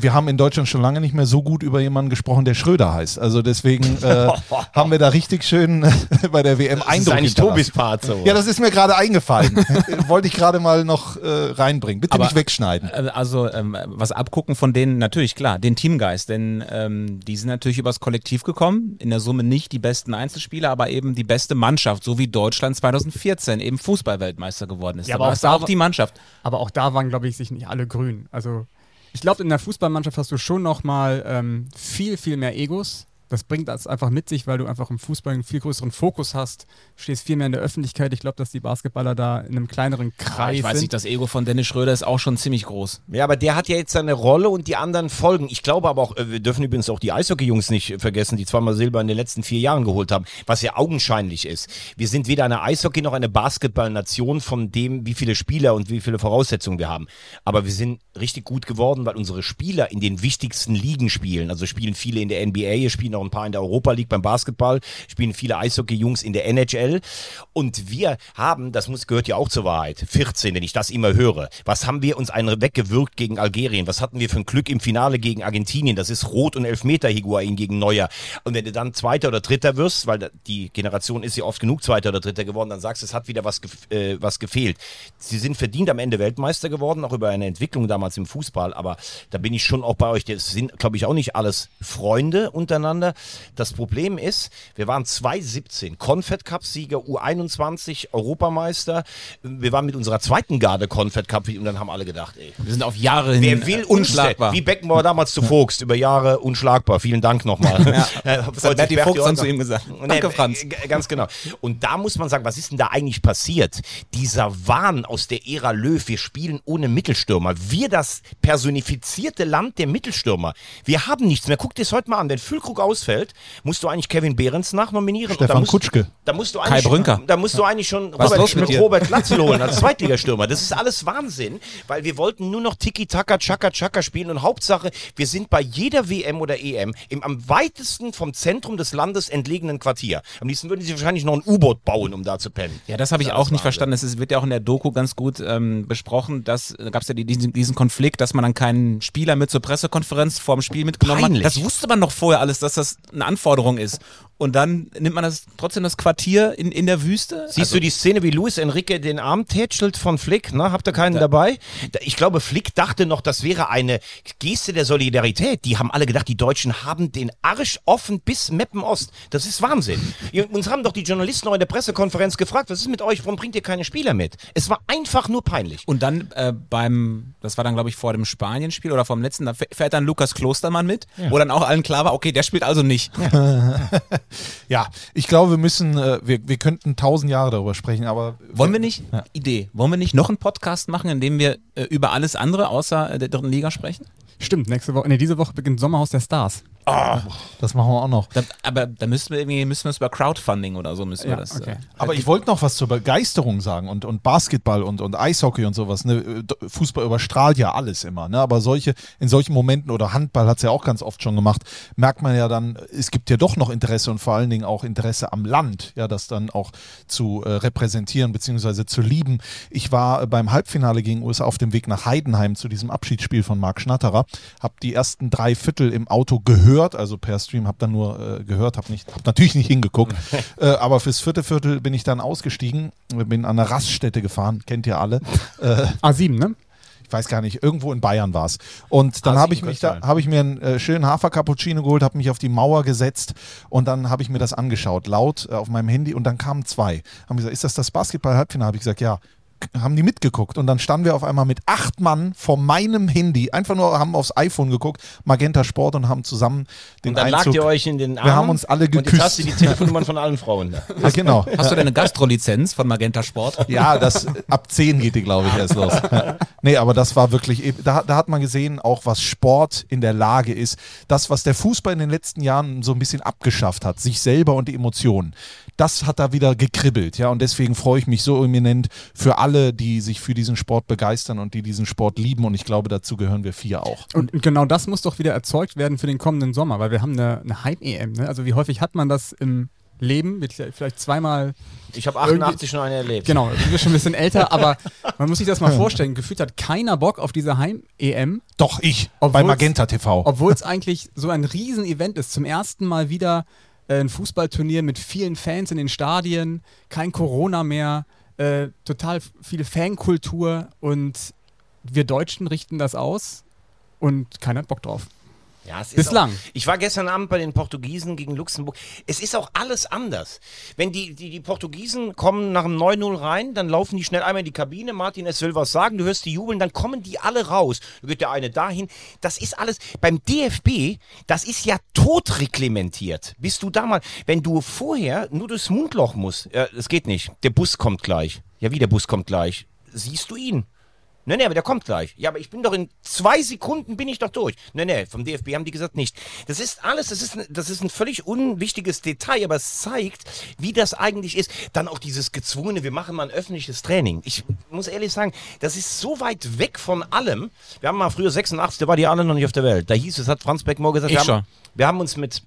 Speaker 1: wir haben in Deutschland schon lange nicht mehr so gut über jemanden gesprochen, der Schröder heißt. Also deswegen äh, haben wir da richtig schön äh, bei der WM
Speaker 3: Das ist
Speaker 1: Eindruck
Speaker 3: eigentlich
Speaker 1: hinterlassen.
Speaker 3: Tobis Part so.
Speaker 1: Ja, das ist mir gerade eingefallen. Wollte ich gerade mal noch äh, reinbringen. Bitte
Speaker 2: Aber-
Speaker 1: nicht wegschneiden.
Speaker 2: Äh, Also ähm, was abgucken von denen, natürlich klar, den Teamgeist, denn ähm, die sind natürlich übers Kollektiv gekommen, in der Summe nicht die besten Einzelspieler, aber eben die beste Mannschaft, so wie Deutschland 2014 eben Fußballweltmeister geworden ist.
Speaker 4: Ja, aber auch da
Speaker 2: auch die Mannschaft.
Speaker 4: Aber auch da waren, glaube ich, sich nicht alle grün. Also ich glaube, in der Fußballmannschaft hast du schon noch mal ähm, viel, viel mehr Egos. Das bringt das einfach mit sich, weil du einfach im Fußball einen viel größeren Fokus hast, stehst viel mehr in der Öffentlichkeit. Ich glaube, dass die Basketballer da in einem kleineren Kreis
Speaker 2: ich weiß
Speaker 4: sind.
Speaker 2: nicht, das Ego von Dennis Schröder ist auch schon ziemlich groß.
Speaker 3: Ja, aber der hat ja jetzt seine Rolle und die anderen folgen. Ich glaube aber auch, äh, wir dürfen übrigens auch die Eishockey-Jungs nicht vergessen, die zweimal Silber in den letzten vier Jahren geholt haben, was ja augenscheinlich ist. Wir sind weder eine Eishockey- noch eine Basketball-Nation von dem, wie viele Spieler und wie viele Voraussetzungen wir haben. Aber wir sind richtig gut geworden, weil unsere Spieler in den wichtigsten Ligen spielen. Also spielen viele in der NBA, spielen auch ein paar in der Europa League beim Basketball, spielen viele Eishockey-Jungs in der NHL. Und wir haben, das muss, gehört ja auch zur Wahrheit, 14, wenn ich das immer höre. Was haben wir uns einen weggewirkt gegen Algerien? Was hatten wir für ein Glück im Finale gegen Argentinien? Das ist Rot und Elfmeter Higuain gegen Neuer. Und wenn du dann Zweiter oder Dritter wirst, weil die Generation ist ja oft genug Zweiter oder Dritter geworden, dann sagst du, es hat wieder was, äh, was gefehlt. Sie sind verdient am Ende Weltmeister geworden, auch über eine Entwicklung damals im Fußball, aber da bin ich schon auch bei euch. Das sind, glaube ich, auch nicht alles Freunde untereinander. Das Problem ist, wir waren 2017 Confed Cup Sieger, U21 Europameister. Wir waren mit unserer zweiten Garde Confed Cup und dann haben alle gedacht, ey,
Speaker 2: Wir sind auf Jahre hin
Speaker 3: Wer will
Speaker 2: äh, unschlagbar.
Speaker 3: Wie Beckenbauer damals zu Vogt, über Jahre unschlagbar. Vielen Dank nochmal. Ja.
Speaker 2: Das hat Berti Vogt dann zu ihm gesagt. Danke, Franz.
Speaker 3: g- Ganz genau. Und da muss man sagen, was ist denn da eigentlich passiert? Dieser Wahn aus der Ära Löw, wir spielen ohne Mittelstürmer. Wir das personifizierte Land der Mittelstürmer. Wir haben nichts mehr. Guck dir das heute mal an. Wenn Füllkrug ausfällt, musst du eigentlich Kevin Behrens nachnominieren. Und da
Speaker 1: Stefan
Speaker 3: musst,
Speaker 1: Kutschke.
Speaker 3: Da musst du
Speaker 2: Kai
Speaker 3: eigentlich,
Speaker 2: Brünker.
Speaker 3: Da musst du eigentlich schon
Speaker 2: Was los mit
Speaker 3: mit
Speaker 2: dir?
Speaker 3: Robert Glatzel holen als Zweitligastürmer. Das ist alles Wahnsinn, weil wir wollten nur noch Tiki-Taka, Chaka, Chaka spielen und Hauptsache, wir sind bei jeder WM oder EM im am weitesten vom Zentrum des Landes entlegenen Quartier. Am liebsten würden sie wahrscheinlich noch ein U-Boot bauen, um da zu pennen.
Speaker 2: Ja, das habe ich
Speaker 3: Das
Speaker 2: auch
Speaker 3: ist
Speaker 2: nicht
Speaker 3: Wahnsinn.
Speaker 2: verstanden. Es ist- wird ja auch in der Doku ganz gut ähm, besprochen, dass da gab es ja die, diesen, diesen Konflikt, dass man dann keinen Spieler mit zur Pressekonferenz vorm Spiel mitgenommen
Speaker 3: Peinlich.
Speaker 2: hat. Das wusste man doch vorher alles, dass das eine Anforderung ist. Und dann nimmt man das trotzdem das Quartier in, in der Wüste. Also,
Speaker 3: Siehst du die Szene, wie Luis Enrique den Arm tätschelt von Flick? Ne? Habt ihr keinen dabei? Da- Ich glaube, Flick dachte noch, das wäre eine Geste der Solidarität. Die haben alle gedacht, die Deutschen haben den Arsch offen bis Meppen Ost. Das ist Wahnsinn. Uns haben doch die Journalisten auch in der Pressekonferenz gefragt, was ist mit euch? Warum bringt ihr keine Spieler mit? Es war einfach nur peinlich.
Speaker 2: Und dann äh, beim, das war dann glaube ich vor dem Spanien-Spiel oder vor dem letzten, da fährt dann Lukas Klostermann mit, wo dann auch allen klar war, okay, der spielt also also nicht.
Speaker 1: Ja, ich glaube, wir müssen, äh, wir, wir könnten tausend Jahre darüber sprechen, aber
Speaker 2: Wollen wir nicht,
Speaker 1: Ja.
Speaker 2: Idee, wollen wir nicht noch einen Podcast machen, in dem wir äh, über alles andere außer äh, der dritten Liga sprechen?
Speaker 4: Stimmt, nächste Woche, nee, diese Woche beginnt Sommerhaus der Stars.
Speaker 1: Das machen wir auch noch.
Speaker 2: Da, aber da müssen wir irgendwie, müssen wir es über Crowdfunding oder so müssen wir das.
Speaker 4: okay.
Speaker 2: Äh,
Speaker 1: Aber ich wollte noch was zur Begeisterung sagen und, und Basketball und, und Eishockey und sowas. Ne? Fußball überstrahlt ja alles immer. Ne? Aber solche, in solchen Momenten oder Handball hat es ja auch ganz oft schon gemacht, merkt man ja dann, es gibt ja doch noch Interesse und vor allen Dingen auch Interesse am Land, ja, das dann auch zu äh, repräsentieren bzw. zu lieben. Ich war äh, beim Halbfinale gegen USA auf dem Weg nach Heidenheim zu diesem Abschiedsspiel von Marc Schnatterer, habe die ersten drei Viertel im Auto gehört, also per Stream, habe dann nur äh, gehört, habe hab natürlich nicht hingeguckt, äh, aber fürs vierte Viertel bin ich dann ausgestiegen, bin an einer Raststätte gefahren, kennt ihr alle. Äh,
Speaker 4: A7, ne?
Speaker 1: ich weiß gar nicht, irgendwo in Bayern war es. Und dann habe ich mich da, habe ich mir einen äh, schönen Hafer-Cappuccino geholt, habe mich auf die Mauer gesetzt und dann habe ich mir das angeschaut, laut äh, auf meinem Handy und dann kamen zwei. Haben gesagt, ist das das Basketball-Halbfinale? Habe ich gesagt, ja. Haben die mitgeguckt und dann standen wir auf einmal mit acht Mann vor meinem Handy, einfach nur haben aufs iPhone geguckt, Magenta Sport und haben zusammen den
Speaker 3: Und dann
Speaker 1: Einzug.
Speaker 3: lagt ihr euch in den Arm.
Speaker 1: haben uns alle
Speaker 3: Und
Speaker 1: geküsst.
Speaker 3: jetzt hast du die Telefonnummern von allen Frauen da.
Speaker 1: ja, genau.
Speaker 2: Hast du deine Gastrolizenz von Magenta Sport?
Speaker 1: Ja, das ab 10 geht die, glaube ich, erst los. Nee, aber das war wirklich, eben- da, da hat man gesehen, auch was Sport in der Lage ist. Das, was der Fußball in den letzten Jahren so ein bisschen abgeschafft hat, sich selber und die Emotionen, das hat da wieder gekribbelt. Ja, und deswegen freue ich mich so eminent für alle, die sich für diesen Sport begeistern und die diesen Sport lieben. Und ich glaube, dazu gehören wir vier auch.
Speaker 4: Und genau das muss doch wieder erzeugt werden für den kommenden Sommer, weil wir haben eine, eine Heim-EM. Ne? Also wie häufig hat man das im Leben? Mit vielleicht zweimal
Speaker 3: Ich habe 88 schon eine erlebt.
Speaker 4: Genau, wir sind schon ein bisschen älter, aber man muss sich das mal vorstellen. Gefühlt hat keiner Bock auf diese Heim-EM,
Speaker 1: Doch, ich, bei Magenta TV.
Speaker 4: obwohl es eigentlich so ein Riesen-Event ist. Zum ersten Mal wieder ein Fußballturnier mit vielen Fans in den Stadien, kein Corona mehr, äh, total viel Fankultur und wir Deutschen richten das aus und keiner hat Bock drauf.
Speaker 3: Ja, es ist
Speaker 4: Bislang.
Speaker 3: Auch, ich war gestern Abend bei den Portugiesen gegen Luxemburg. Es ist auch alles anders. Wenn die, die, die Portugiesen kommen nach dem 9-0 rein, dann laufen die schnell einmal in die Kabine. Martin, es will was sagen. Du hörst die jubeln, dann kommen die alle raus. Da geht der eine dahin. Das ist alles. Beim DFB, das ist ja totreglementiert. Bist du da mal, wenn du vorher nur durchs Mundloch musst, äh, das geht nicht. Der Bus kommt gleich. Ja, wie der Bus kommt gleich? Siehst du ihn? Nee, nee, aber der kommt gleich. Ja, aber ich bin doch in zwei Sekunden bin ich doch durch. Nee, nee, vom DFB haben die gesagt nicht. Das ist alles, das ist, ein- das ist ein völlig unwichtiges Detail, aber es zeigt, wie das eigentlich ist. Dann auch dieses gezwungene, wir machen mal ein öffentliches Training. Ich muss ehrlich sagen, das ist so weit weg von allem. Wir haben mal früher 86, da war die alle noch nicht auf der Welt. Da hieß es, hat Franz Beckmore gesagt,
Speaker 2: Ich
Speaker 3: wir,
Speaker 2: schon.
Speaker 3: haben, wir haben uns mit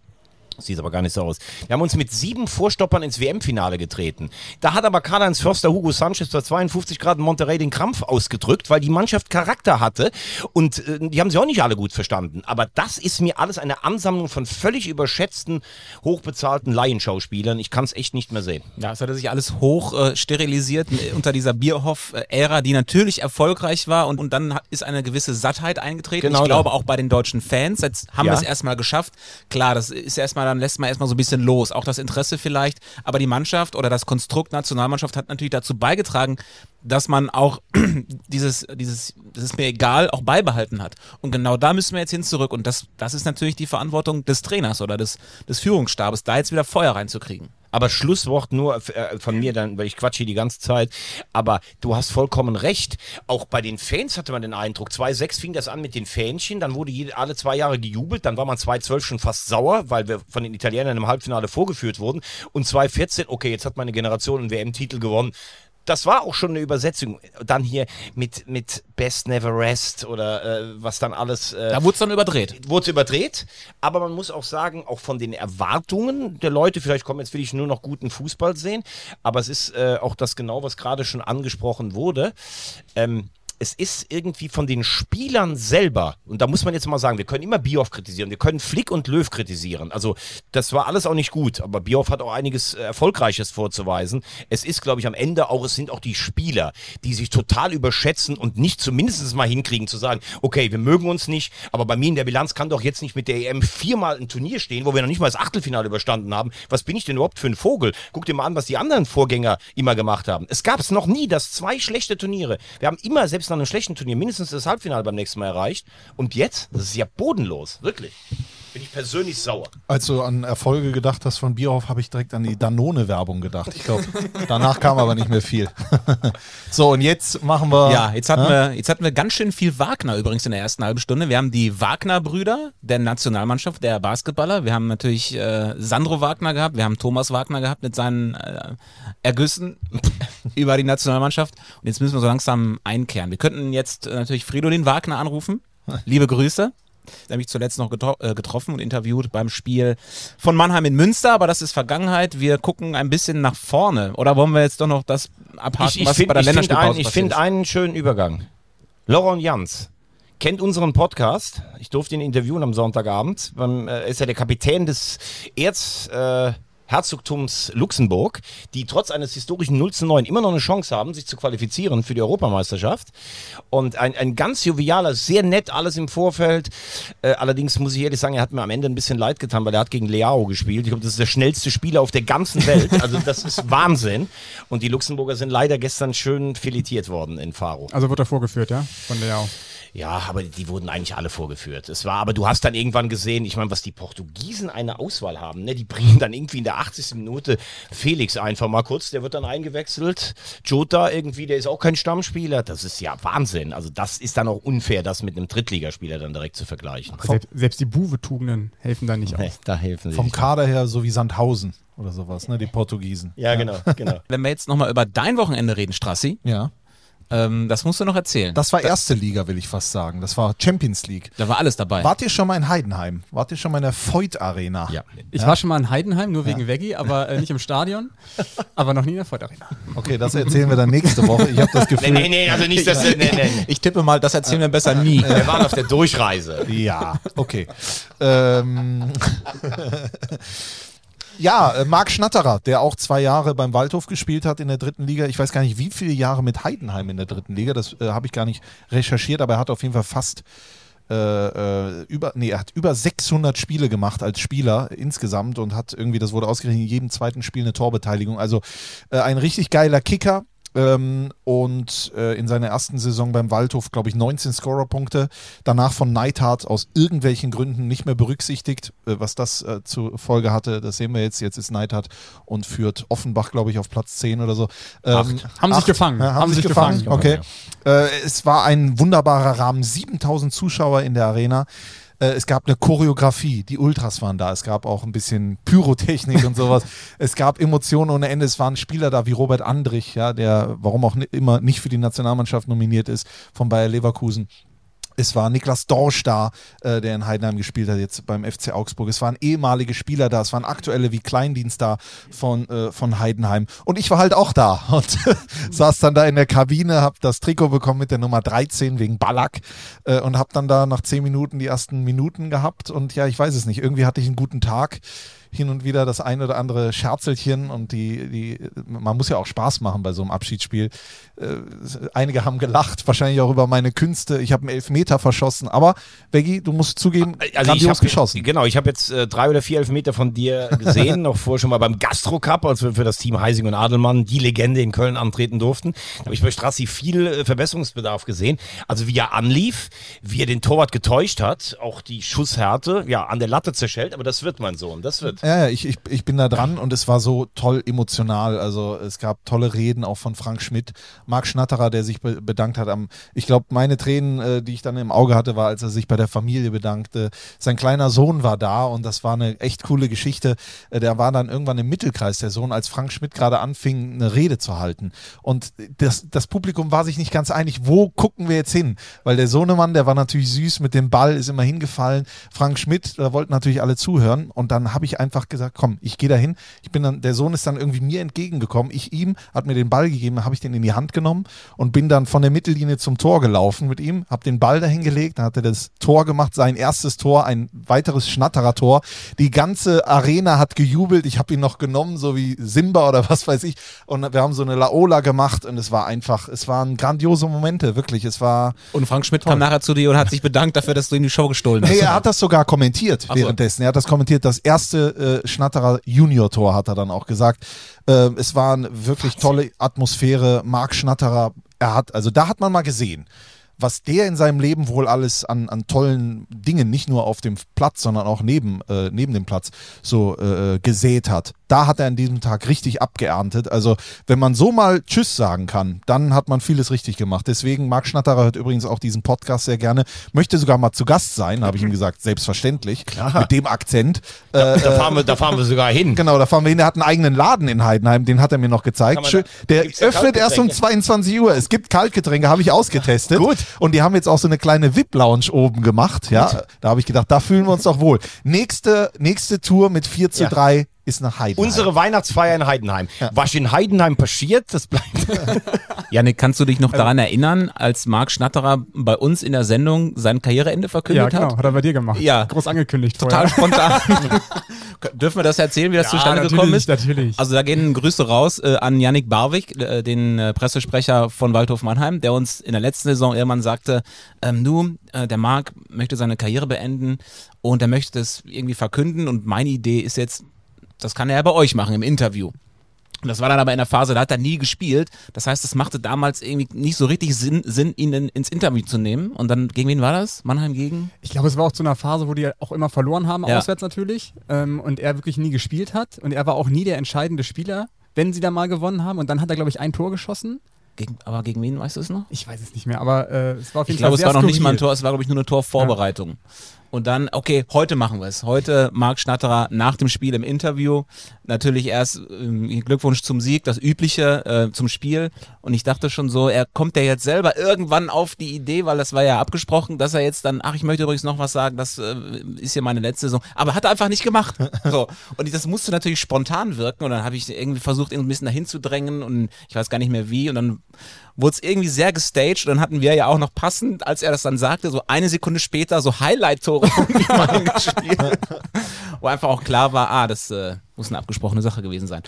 Speaker 3: Sieht aber gar nicht so aus. Wir haben uns mit sieben Vorstoppern ins WM-Finale getreten. Da hat aber Karl-Heinz Förster Hugo Sanchez bei 52 Grad in Monterrey den Krampf ausgedrückt, weil die Mannschaft Charakter hatte und äh, die haben sie auch nicht alle gut verstanden. Aber das ist mir alles eine Ansammlung von völlig überschätzten, hochbezahlten Laienschauspielern. Ich kann es echt nicht mehr sehen.
Speaker 2: Ja, es hatte sich alles hoch äh, sterilisiert äh, unter dieser Bierhoff-Ära, die natürlich erfolgreich war und, und dann hat, ist eine gewisse Sattheit eingetreten.
Speaker 3: Genau
Speaker 2: ich glaube auch bei den deutschen Fans. Jetzt haben
Speaker 3: Ja.
Speaker 2: wir es erstmal geschafft. Klar, das ist erstmal, dann lässt man erstmal so ein bisschen los. Auch das Interesse vielleicht. Aber die Mannschaft oder das Konstrukt Nationalmannschaft hat natürlich dazu beigetragen, dass man auch dieses, dieses, das ist mir egal, auch beibehalten hat. Und genau da müssen wir jetzt hin zurück. Und das, das ist natürlich die Verantwortung des Trainers oder des, des Führungsstabes, da jetzt wieder Feuer reinzukriegen.
Speaker 3: Aber Schlusswort nur äh, von mir, dann, weil ich quatsche hier die ganze Zeit. Aber du hast vollkommen recht. Auch bei den Fans hatte man den Eindruck, 2-6 fing das an mit den Fähnchen, dann wurde jede, alle zwei Jahre gejubelt, dann war man 2-12 schon fast sauer, weil wir von den Italienern im Halbfinale vorgeführt wurden. Und 2-14, okay, jetzt hat meine Generation einen WM-Titel gewonnen. Das war auch schon eine Übersetzung. Dann hier mit, mit Best Never Rest oder äh, was dann alles. Äh,
Speaker 2: Da wurde es dann überdreht.
Speaker 3: wurde überdreht, aber man muss auch sagen, auch von den Erwartungen der Leute, vielleicht kommen jetzt will ich nur noch guten Fußball sehen, aber es ist äh, auch das genau, was gerade schon angesprochen wurde. Ähm, es ist irgendwie von den Spielern selber, und da muss man jetzt mal sagen, wir können immer Bioff kritisieren, wir können Flick und Löw kritisieren. Also, das war alles auch nicht gut, aber Bioff hat auch einiges äh, Erfolgreiches vorzuweisen. Es ist, glaube ich, am Ende auch, es sind auch die Spieler, die sich total überschätzen und nicht zumindest mal hinkriegen zu sagen, okay, wir mögen uns nicht, aber bei mir in der Bilanz kann doch jetzt nicht mit der EM viermal ein Turnier stehen, wo wir noch nicht mal das Achtelfinale überstanden haben. Was bin ich denn überhaupt für ein Vogel? Guck dir mal an, was die anderen Vorgänger immer gemacht haben. Es gab es noch nie, dass zwei schlechte Turniere. Wir haben immer, selbst nach einem schlechten Turnier, mindestens das Halbfinale beim nächsten Mal erreicht. Und jetzt? Das ist ja bodenlos, wirklich. Bin ich persönlich sauer.
Speaker 1: Als du an Erfolge gedacht hast von Bierhoff, habe ich direkt an die Danone-Werbung gedacht. Ich glaube, danach kam aber nicht mehr viel. so, und jetzt machen wir.
Speaker 2: Ja, jetzt hatten,
Speaker 1: Hä?
Speaker 2: wir, jetzt hatten wir ganz schön viel Wagner übrigens in der ersten halben Stunde. Wir haben die Wagner-Brüder der Nationalmannschaft, der Basketballer. Wir haben natürlich äh, Sandro Wagner gehabt, wir haben Thomas Wagner gehabt mit seinen äh, Ergüssen über die Nationalmannschaft. Und jetzt müssen wir so langsam einkehren. Wir könnten jetzt äh, natürlich Fridolin Wagner anrufen. Liebe Grüße. Der hat mich zuletzt noch getro äh, getroffen und interviewt beim Spiel von Mannheim in Münster, aber das ist Vergangenheit. Wir gucken ein bisschen nach vorne. Oder wollen wir jetzt doch noch das abhaken,
Speaker 3: Ich, ich
Speaker 2: was
Speaker 3: finde
Speaker 2: bei der
Speaker 3: find
Speaker 2: Länderspielpause
Speaker 3: ein, ich find
Speaker 2: ist?
Speaker 3: einen schönen Übergang. Laurent Jans kennt unseren Podcast. Ich durfte ihn interviewen am Sonntagabend. Beim, äh, ist ja der Kapitän des Erz... Äh, Herzogtums Luxemburg, die trotz eines historischen 0 zu 9 immer noch eine Chance haben, sich zu qualifizieren für die Europameisterschaft. Und ein, ein ganz jovialer, sehr nett alles im Vorfeld. Äh, allerdings muss ich ehrlich sagen, er hat mir am Ende ein bisschen leid getan, weil er hat gegen Leao gespielt. Ich glaube, das ist der schnellste Spieler auf der ganzen Welt. Also das ist Wahnsinn. Und die Luxemburger sind leider gestern schön filetiert worden in Faro.
Speaker 4: Also wird er vorgeführt, ja? Von Leao.
Speaker 3: Ja, aber die wurden eigentlich alle vorgeführt. Es war, aber du hast dann irgendwann gesehen, ich meine, was die Portugiesen eine Auswahl haben, ne? Die bringen dann irgendwie in der 80. Minute Felix einfach mal kurz, der wird dann eingewechselt. Jota irgendwie, der ist auch kein Stammspieler. Das ist ja Wahnsinn. Also das ist dann auch unfair, das mit einem Drittligaspieler dann direkt zu vergleichen.
Speaker 4: Selbst, selbst die Buwe-Tugenden helfen da nicht
Speaker 3: Nee,
Speaker 4: aus.
Speaker 3: da helfen sie
Speaker 1: Vom
Speaker 3: nicht.
Speaker 1: Kader her so wie Sandhausen oder sowas, ne? Die Portugiesen.
Speaker 3: Ja, genau, genau.
Speaker 2: Wenn wir jetzt nochmal über dein Wochenende reden, Strassi,
Speaker 1: Ja.
Speaker 2: Ähm, das musst du noch erzählen.
Speaker 1: Das war erste Liga, will ich fast sagen. Das war Champions League.
Speaker 2: da war alles dabei.
Speaker 1: Wart ihr schon mal in Heidenheim? Wart ihr schon mal in der Voigt Arena?
Speaker 3: Ja.
Speaker 4: Ich war schon mal in Heidenheim, nur wegen Veggie, aber äh, nicht im Stadion, aber noch nie in der Ford Arena.
Speaker 1: Okay, das erzählen wir dann nächste Woche. Ich habe das
Speaker 3: Nee,
Speaker 1: Gefühl.
Speaker 3: nee, nee, also nicht, dass nee, nee, nee.
Speaker 2: Ich tippe mal, das erzählen wir besser nie.
Speaker 3: Wir waren auf der Durchreise.
Speaker 1: Ja, okay. ähm, ja, äh, Marc Schnatterer, der auch zwei Jahre beim Waldhof gespielt hat in der dritten Liga. Ich weiß gar nicht, wie viele Jahre mit Heidenheim in der dritten Liga. Das äh, habe ich gar nicht recherchiert, aber er hat auf jeden Fall fast äh, äh, über, nee, er hat über 600 Spiele gemacht als Spieler insgesamt und hat irgendwie, das wurde ausgerechnet, in jedem zweiten Spiel eine Torbeteiligung. Also äh, ein richtig geiler Kicker. Ähm, und äh, in seiner ersten Saison beim Waldhof, glaube ich, 19 Scorerpunkte. Danach von Neidhardt aus irgendwelchen Gründen nicht mehr berücksichtigt, äh, was das äh, zur Folge hatte. Das sehen wir jetzt. Jetzt ist Neidhardt und führt Offenbach, glaube ich, auf Platz 10 oder so. Ähm,
Speaker 4: Haben sich gefangen.
Speaker 1: Ja, haben, sich gefangen. Okay. Äh, es war ein wunderbarer Rahmen. 7000 Zuschauer in der Arena. Äh, Es gab eine Choreografie, die Ultras waren da. Es gab auch ein bisschen Pyrotechnik und sowas. Es gab Emotionen ohne Ende. Es waren Spieler da wie Robert Andrich, ja, der, warum auch immer nicht für die Nationalmannschaft nominiert ist, von Bayer Leverkusen. Es war Niklas Dorsch da, äh, der in Heidenheim gespielt hat, jetzt beim FC Augsburg. Es waren ehemalige Spieler da, es waren aktuelle wie Kleindienst da von, äh, von Heidenheim. Und ich war halt auch da und saß dann da in der Kabine, hab das Trikot bekommen mit der Nummer 13 wegen Ballack äh, und hab dann da nach 10 Minuten die ersten Minuten gehabt. Und ja, ich weiß es nicht, irgendwie hatte ich einen guten Tag. Hin und wieder das ein oder andere Scherzelchen und die, die, man muss ja auch Spaß machen bei so einem Abschiedsspiel. Äh, einige haben gelacht, wahrscheinlich auch über meine Künste. Ich habe einen Elfmeter verschossen, aber Beggi, du musst zugeben,
Speaker 3: Also ich
Speaker 1: grandios
Speaker 3: hab,
Speaker 1: geschossen.
Speaker 3: Genau, ich habe jetzt äh, drei oder vier Elfmeter von dir gesehen, noch vorher schon mal beim Gastro Cup, als wir für das Team Heising und Adelmann, die Legende in Köln antreten durften. Da habe ich bei Strassi viel äh, Verbesserungsbedarf gesehen. Also wie er anlief, wie er den Torwart getäuscht hat, auch die Schusshärte, ja, an der Latte zerschellt, aber das wird mein Sohn, das wird.
Speaker 1: Ja, ja, ich, ich, ich bin da dran und es war so toll emotional. Also es gab tolle Reden auch von Frank Schmidt, Marc Schnatterer, der sich be bedankt hat am, ich glaube, meine Tränen, äh, die ich dann im Auge hatte, war, als er sich bei der Familie bedankte. Sein kleiner Sohn war da und das war eine echt coole Geschichte. Äh, der war dann irgendwann im Mittelkreis, der Sohn, als Frank Schmidt gerade anfing, eine Rede zu halten. Und das, das Publikum war sich nicht ganz einig, wo gucken wir jetzt hin? Weil der Sohnemann, der war natürlich süß mit dem Ball, ist immer hingefallen. Frank Schmidt, da wollten natürlich alle zuhören. Und dann habe ich einfach gesagt, komm, ich gehe da hin. Ich bin dann, der Sohn ist dann irgendwie mir entgegengekommen. Ich ihm, hat mir den Ball gegeben, habe ich den in die Hand genommen und bin dann von der Mittellinie zum Tor gelaufen mit ihm, habe den Ball dahin gelegt, dann hat er das Tor gemacht, sein erstes Tor, ein weiteres Schnatterer Tor. Die ganze Arena hat gejubelt. Ich habe ihn noch genommen, so wie Simba oder was weiß ich. Und wir haben so eine Laola gemacht und es war einfach, es waren grandiose Momente, wirklich. Es war,
Speaker 2: Und Frank Schmidt kam nachher zu dir und hat sich bedankt dafür, dass du ihm die Show gestohlen hast.
Speaker 1: Nee, er hat das sogar kommentiert
Speaker 2: Ach so.
Speaker 1: währenddessen. Er hat das kommentiert. Das erste äh, Schnatterer Junior-Tor hat er dann auch gesagt. Äh, es war eine wirklich tolle Atmosphäre. Marc Schnatterer, er hat, also da hat man mal gesehen, was der in seinem Leben wohl alles an, an tollen Dingen, nicht nur auf dem Platz, sondern auch neben, äh, neben dem Platz so äh, gesät hat. Da hat er an diesem Tag richtig abgeerntet. Also, wenn man so mal Tschüss sagen kann, dann hat man vieles richtig gemacht. Deswegen, Marc Schnatterer hört übrigens auch diesen Podcast sehr gerne. Möchte sogar mal zu Gast sein, habe ich ihm gesagt, selbstverständlich. Mit dem Akzent. Äh,
Speaker 3: Da fahren, wir, da fahren wir sogar hin.
Speaker 1: Genau, da fahren wir hin. Der hat einen eigenen Laden in Heidenheim, den hat er mir noch gezeigt. Schön.
Speaker 3: da-
Speaker 1: Der
Speaker 3: da
Speaker 1: öffnet erst um
Speaker 3: Kaltgetränke?
Speaker 1: 22 Uhr. Es gibt Kaltgetränke, habe ich ausgetestet.
Speaker 3: Gut.
Speaker 1: Und die haben jetzt auch so eine kleine VIP-Lounge oben gemacht. Ja, da habe ich gedacht, da fühlen wir uns doch wohl. Nächste, nächste Tour mit 4 zu
Speaker 3: Ja.
Speaker 1: 3 ist nach Heidenheim.
Speaker 3: Unsere Weihnachtsfeier in Heidenheim. Was in Heidenheim passiert, das bleibt.
Speaker 2: Janik, kannst du dich
Speaker 4: Also
Speaker 2: noch daran erinnern, als Marc Schnatterer bei uns in der Sendung sein Karriereende
Speaker 4: Ja,
Speaker 2: verkündet
Speaker 4: genau,
Speaker 2: hat?
Speaker 4: hat er bei dir gemacht.
Speaker 2: Ja.
Speaker 4: Groß angekündigt
Speaker 2: Total
Speaker 4: vorher.
Speaker 2: spontan. Dürfen wir das erzählen, wie das
Speaker 4: Ja,
Speaker 2: zustande gekommen ist?
Speaker 4: natürlich.
Speaker 2: Also da gehen Grüße raus äh, an Yannick Barwig, äh, den äh, Pressesprecher von Waldhof Mannheim, der uns in der letzten Saison irgendwann sagte, ähm, du, äh, der Marc möchte seine Karriere beenden und er möchte es irgendwie verkünden und meine Idee ist jetzt, das kann er ja bei euch machen im Interview. Und das war dann aber in der Phase, da hat er nie gespielt. Das heißt, es machte damals irgendwie nicht so richtig Sinn, Sinn ihn in, ins Interview zu nehmen. Und dann, gegen wen war das? Mannheim gegen?
Speaker 4: Ich glaube, es war auch zu einer Phase, wo die auch immer verloren haben,
Speaker 2: Ja.
Speaker 4: auswärts natürlich. Ähm, und er wirklich nie gespielt hat. Und er war auch nie der entscheidende Spieler, wenn sie da mal gewonnen haben. Und dann hat er, glaube ich, ein Tor geschossen.
Speaker 2: gegen aber gegen wen, weißt du es noch?
Speaker 4: Ich weiß es nicht mehr, aber äh, es war auf jeden
Speaker 2: Ich glaube,
Speaker 4: Fall
Speaker 2: es
Speaker 4: sehr
Speaker 2: war noch nicht mal ein. Tor, es war, glaube ich, nur eine Torvorbereitung. Und dann, okay, heute machen wir es. Heute Marc Schnatterer nach dem Spiel im Interview. Natürlich erst ähm, Glückwunsch zum Sieg, das Übliche äh, zum Spiel. Und ich dachte schon so, er kommt ja jetzt selber irgendwann auf die Idee, weil das war ja abgesprochen, dass er jetzt dann, ach, ich möchte übrigens noch was sagen, das äh, ist ja meine letzte Saison. Aber hat er einfach nicht gemacht. So. Und das musste natürlich spontan wirken. Und dann habe ich irgendwie versucht, ihn ein bisschen dahin zu drängen und ich weiß gar nicht mehr wie. Und dann wurde es irgendwie sehr gestaged. Und dann hatten wir ja auch noch passend, als er das dann sagte, so eine Sekunde später so Highlight-Tore von ihm eingespielt. Wo einfach auch klar war, ah, das äh, muss eine abgesprochene Sache gewesen sein.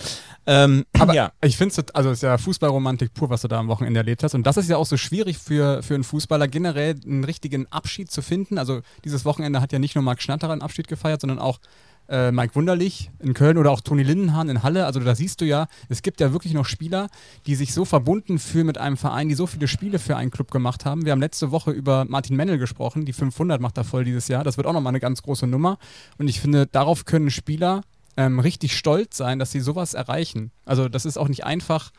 Speaker 2: Ähm,
Speaker 4: Aber
Speaker 2: ja.
Speaker 4: ich finde es, also es ist ja Fußballromantik pur, was du da am Wochenende erlebt hast. Und das ist ja auch so schwierig für, für einen Fußballer generell, einen richtigen Abschied zu finden. Also dieses Wochenende hat ja nicht nur Marc Schnatterer einen Abschied gefeiert, sondern auch äh, Mike Wunderlich in Köln oder auch Toni Lindenhahn in Halle. Also da siehst du ja, es gibt ja wirklich noch Spieler, die sich so verbunden fühlen mit einem Verein, die so viele Spiele für einen Club gemacht haben. Wir haben letzte Woche über Martin Mennel gesprochen, die 500 macht er voll dieses Jahr. Das wird auch nochmal eine ganz große Nummer. Und ich finde, darauf können Spieler ähm, richtig stolz sein, dass sie sowas erreichen. Also das ist auch nicht einfach,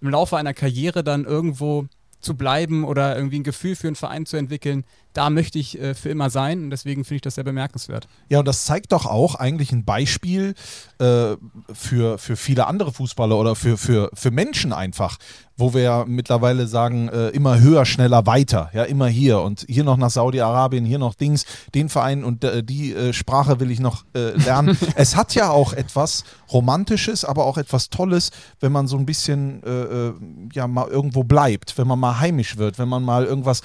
Speaker 4: im Laufe einer Karriere dann irgendwo zu bleiben oder irgendwie ein Gefühl für einen Verein zu entwickeln. Da möchte ich äh, für immer sein und deswegen finde ich das sehr bemerkenswert.
Speaker 1: Ja, und das zeigt doch auch eigentlich ein Beispiel äh, für, für viele andere Fußballer oder für, für, für Menschen einfach, wo wir ja mittlerweile sagen, äh, immer höher, schneller, weiter. Ja, immer hier und hier noch nach Saudi-Arabien, hier noch Dings, den Verein und äh, die äh, Sprache will ich noch äh, lernen. es hat ja auch etwas Romantisches, aber auch etwas Tolles, wenn man so ein bisschen ja mal irgendwo bleibt, wenn man mal heimisch wird, wenn man mal irgendwas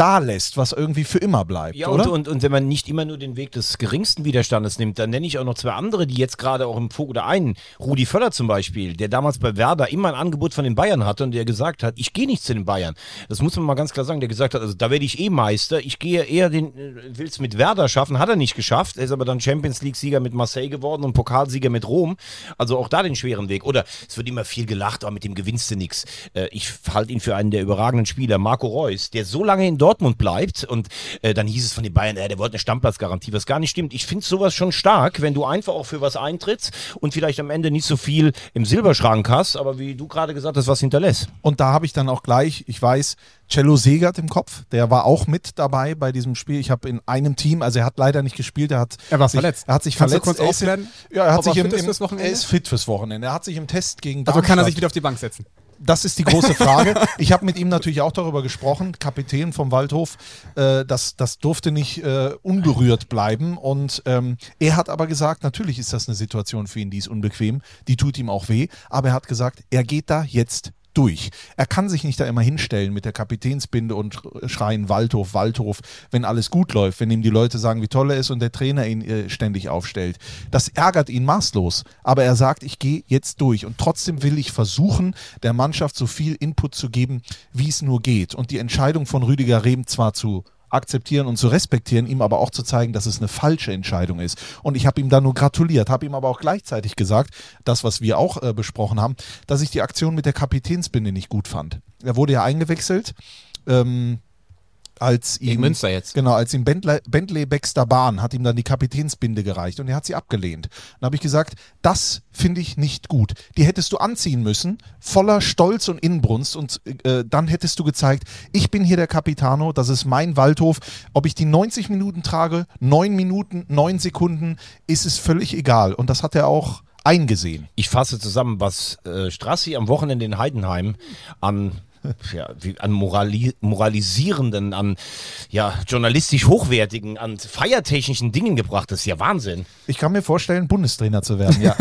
Speaker 1: da lässt, was irgendwie für immer bleibt,
Speaker 3: Ja,
Speaker 1: oder?
Speaker 3: und, und, und wenn man nicht immer nur den Weg des geringsten Widerstandes nimmt, dann nenne ich auch noch zwei andere, die jetzt gerade auch im Fokus, oder einen, Rudi Völler zum Beispiel, der damals bei Werder immer ein Angebot von den Bayern hatte und der gesagt hat, ich gehe nicht zu den Bayern. Das muss man mal ganz klar sagen, der gesagt hat, also da werde ich eh Meister, ich gehe eher den, äh, will es mit Werder schaffen, hat er nicht geschafft, er ist aber dann Champions League-Sieger mit Marseille geworden und Pokalsieger mit Rom, also auch da den schweren Weg. Oder es wird immer viel gelacht, aber mit dem gewinnst du nichts. Äh, ich halte ihn für einen der überragenden Spieler, Marco Reus, der so lange in Dortmund bleibt und äh, dann hieß es von den Bayern, äh, der wollte eine Stammplatzgarantie, was gar nicht stimmt. Ich finde sowas schon stark, wenn du einfach auch für was eintrittst und vielleicht am Ende nicht so viel im Silberschrank hast, aber wie du gerade gesagt hast, was hinterlässt.
Speaker 1: Und da habe ich dann auch gleich, ich weiß, Cello Segert im Kopf, der war auch mit dabei bei diesem Spiel. Ich habe in einem Team, also er hat leider nicht gespielt, er hat
Speaker 4: Er war
Speaker 1: sich,
Speaker 4: verletzt.
Speaker 1: Er hat sich
Speaker 4: Kannst du
Speaker 1: verletzt.
Speaker 4: kurz
Speaker 1: Er ist Ja, er hat sich
Speaker 4: er
Speaker 1: im,
Speaker 4: fit ist
Speaker 1: im,
Speaker 4: fürs Wochenende?
Speaker 1: er ist fit fürs Wochenende. Er hat sich im Test gegen
Speaker 4: Also kann er sich
Speaker 1: Darmstadt-
Speaker 4: wieder auf die Bank setzen.
Speaker 1: Das ist die große Frage. Ich habe mit ihm natürlich auch darüber gesprochen, Kapitän vom Waldhof. Äh, das, das durfte nicht äh, unberührt bleiben. Und ähm, er hat aber gesagt, natürlich ist das eine Situation für ihn, die ist unbequem, die tut ihm auch weh. Aber er hat gesagt, er geht da jetzt durch. Er kann sich nicht da immer hinstellen mit der Kapitänsbinde und schreien Waldhof, Waldhof, wenn alles gut läuft, wenn ihm die Leute sagen, wie toll er ist und der Trainer ihn äh, ständig aufstellt. Das ärgert ihn maßlos. Aber er sagt, ich gehe jetzt durch und trotzdem will ich versuchen, der Mannschaft so viel Input zu geben, wie es nur geht. Und die Entscheidung von Rüdiger Rehm zwar zu akzeptieren und zu respektieren, ihm aber auch zu zeigen, dass es eine falsche Entscheidung ist. Und ich habe ihm da nur gratuliert, habe ihm aber auch gleichzeitig gesagt, das, was wir auch äh, besprochen haben, dass ich die Aktion mit der Kapitänsbinde nicht gut fand. Er wurde ja eingewechselt. Ähm, als ihm
Speaker 2: Gegen Münster jetzt.
Speaker 1: Genau, als ihm Bentley, Bentley Baxter Bahn hat ihm dann die Kapitänsbinde gereicht und er hat sie abgelehnt. Dann habe ich gesagt, das finde ich nicht gut. Die hättest du anziehen müssen, voller Stolz und Inbrunst und äh, dann hättest du gezeigt, ich bin hier der Capitano, das ist mein Waldhof. Ob ich die 90 Minuten trage, 9 Minuten, 9 Sekunden, ist es völlig egal. Und das hat er auch eingesehen.
Speaker 3: Ich fasse zusammen, was äh, Strassi am Wochenende in Heidenheim an ja, wie, an morali moralisierenden, an ja, journalistisch hochwertigen, an feiertechnischen Dingen gebracht. Das ist ja Wahnsinn.
Speaker 1: Ich kann mir vorstellen, Bundestrainer zu werden, ja.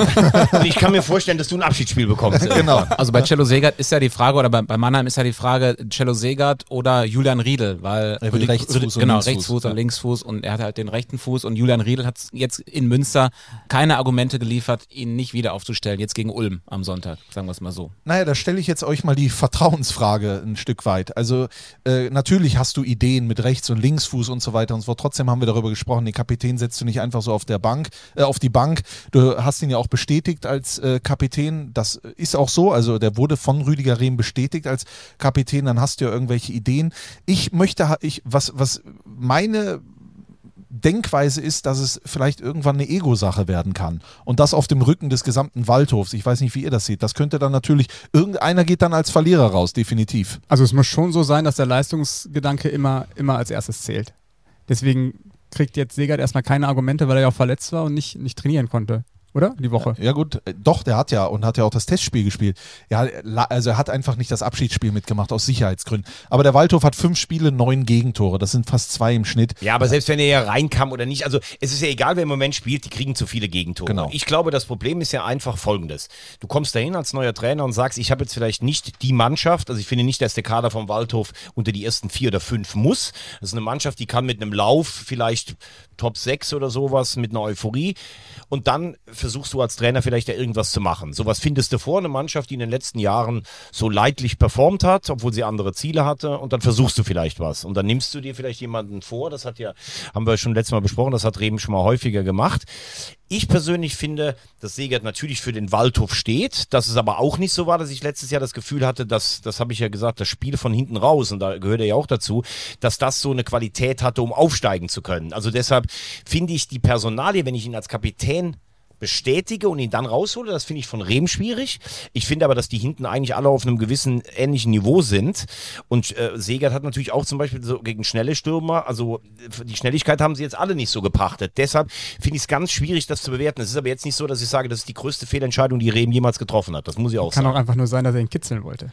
Speaker 3: Und ich kann mir vorstellen, dass du ein Abschiedsspiel bekommst.
Speaker 1: genau.
Speaker 2: Also bei Cello Segert ist ja die Frage, oder bei, bei Mannheim ist ja die Frage, Cello Segert oder Julian Riedel, weil
Speaker 1: Er will Rechtsfuß und
Speaker 2: genau,
Speaker 1: Linksfuß,
Speaker 2: Rechtsfuß
Speaker 1: ja.
Speaker 2: und Linksfuß und er hat halt den rechten Fuß und Julian Riedel hat jetzt in Münster keine Argumente geliefert, ihn nicht wieder aufzustellen, jetzt gegen Ulm am Sonntag, sagen wir es mal so.
Speaker 1: Naja, da stelle ich jetzt euch mal die Vertrauensfrage ein Stück weit. Also äh, natürlich hast du Ideen mit Rechts- und Linksfuß und so weiter und so fort. Trotzdem haben wir darüber gesprochen, den Kapitän setzt du nicht einfach so auf der Bank, äh, auf die Bank. Du hast ihn ja auch bestätigt als äh, Kapitän. Das ist auch so. Also der wurde von Rüdiger Rehm bestätigt als Kapitän. Dann hast du ja irgendwelche Ideen. Ich möchte, ich was was meine Denkweise ist, dass es vielleicht irgendwann eine Ego-Sache werden kann. Und das auf dem Rücken des gesamten Waldhofs. Ich weiß nicht, wie ihr das seht. Das könnte dann natürlich, irgendeiner geht dann als Verlierer raus, definitiv.
Speaker 4: Also es muss schon so sein, dass der Leistungsgedanke immer, immer als erstes zählt. Deswegen kriegt jetzt Segert erstmal keine Argumente, weil er ja auch verletzt war und nicht, nicht trainieren konnte. Oder? Die Woche.
Speaker 1: Ja gut, äh, doch, der hat ja und hat ja auch das Testspiel gespielt. Ja, also er hat einfach nicht das Abschiedsspiel mitgemacht aus Sicherheitsgründen. Aber der Waldhof hat fünf Spiele, neun Gegentore. Das sind fast zwei im Schnitt.
Speaker 3: Ja, aber selbst wenn er ja reinkam oder nicht, also es ist ja egal, wer im Moment spielt, die kriegen zu viele Gegentore.
Speaker 1: Genau.
Speaker 3: Ich glaube, das Problem ist ja einfach folgendes. Du kommst dahin als neuer Trainer und sagst, ich habe jetzt vielleicht nicht die Mannschaft, also ich finde nicht, dass der Kader vom Waldhof unter die ersten vier oder fünf muss. Das ist eine Mannschaft, die kann mit einem Lauf vielleicht Top 6 oder sowas, mit einer Euphorie. Und dann versuchst du als Trainer vielleicht ja irgendwas zu machen. Sowas findest du vor, eine Mannschaft, die in den letzten Jahren so leidlich performt hat, obwohl sie andere Ziele hatte. Und dann versuchst du vielleicht was. Und dann nimmst du dir vielleicht jemanden vor. Das hat ja, haben wir schon letztes Mal besprochen, das hat Reben schon mal häufiger gemacht. Ich persönlich finde, dass Segert natürlich für den Waldhof steht, dass es aber auch nicht so war, dass ich letztes Jahr das Gefühl hatte, dass, das habe ich ja gesagt, das Spiel von hinten raus, und da gehört er ja auch dazu, dass das so eine Qualität hatte, um aufsteigen zu können. Also deshalb finde ich die Personalie, wenn ich ihn als Kapitän bestätige und ihn dann raushole, das finde ich von Rehm schwierig. Ich finde aber, dass die hinten eigentlich alle auf einem gewissen ähnlichen Niveau sind. Und äh, Segert hat natürlich auch zum Beispiel so gegen schnelle Stürmer, also die Schnelligkeit haben sie jetzt alle nicht so gepachtet. Deshalb finde ich es ganz schwierig, das zu bewerten. Es ist aber jetzt nicht so, dass ich sage, das ist die größte Fehlentscheidung, die Rehm jemals getroffen hat. Das muss ich auch
Speaker 4: Kann
Speaker 3: sagen.
Speaker 4: auch einfach nur sein, dass er ihn kitzeln wollte.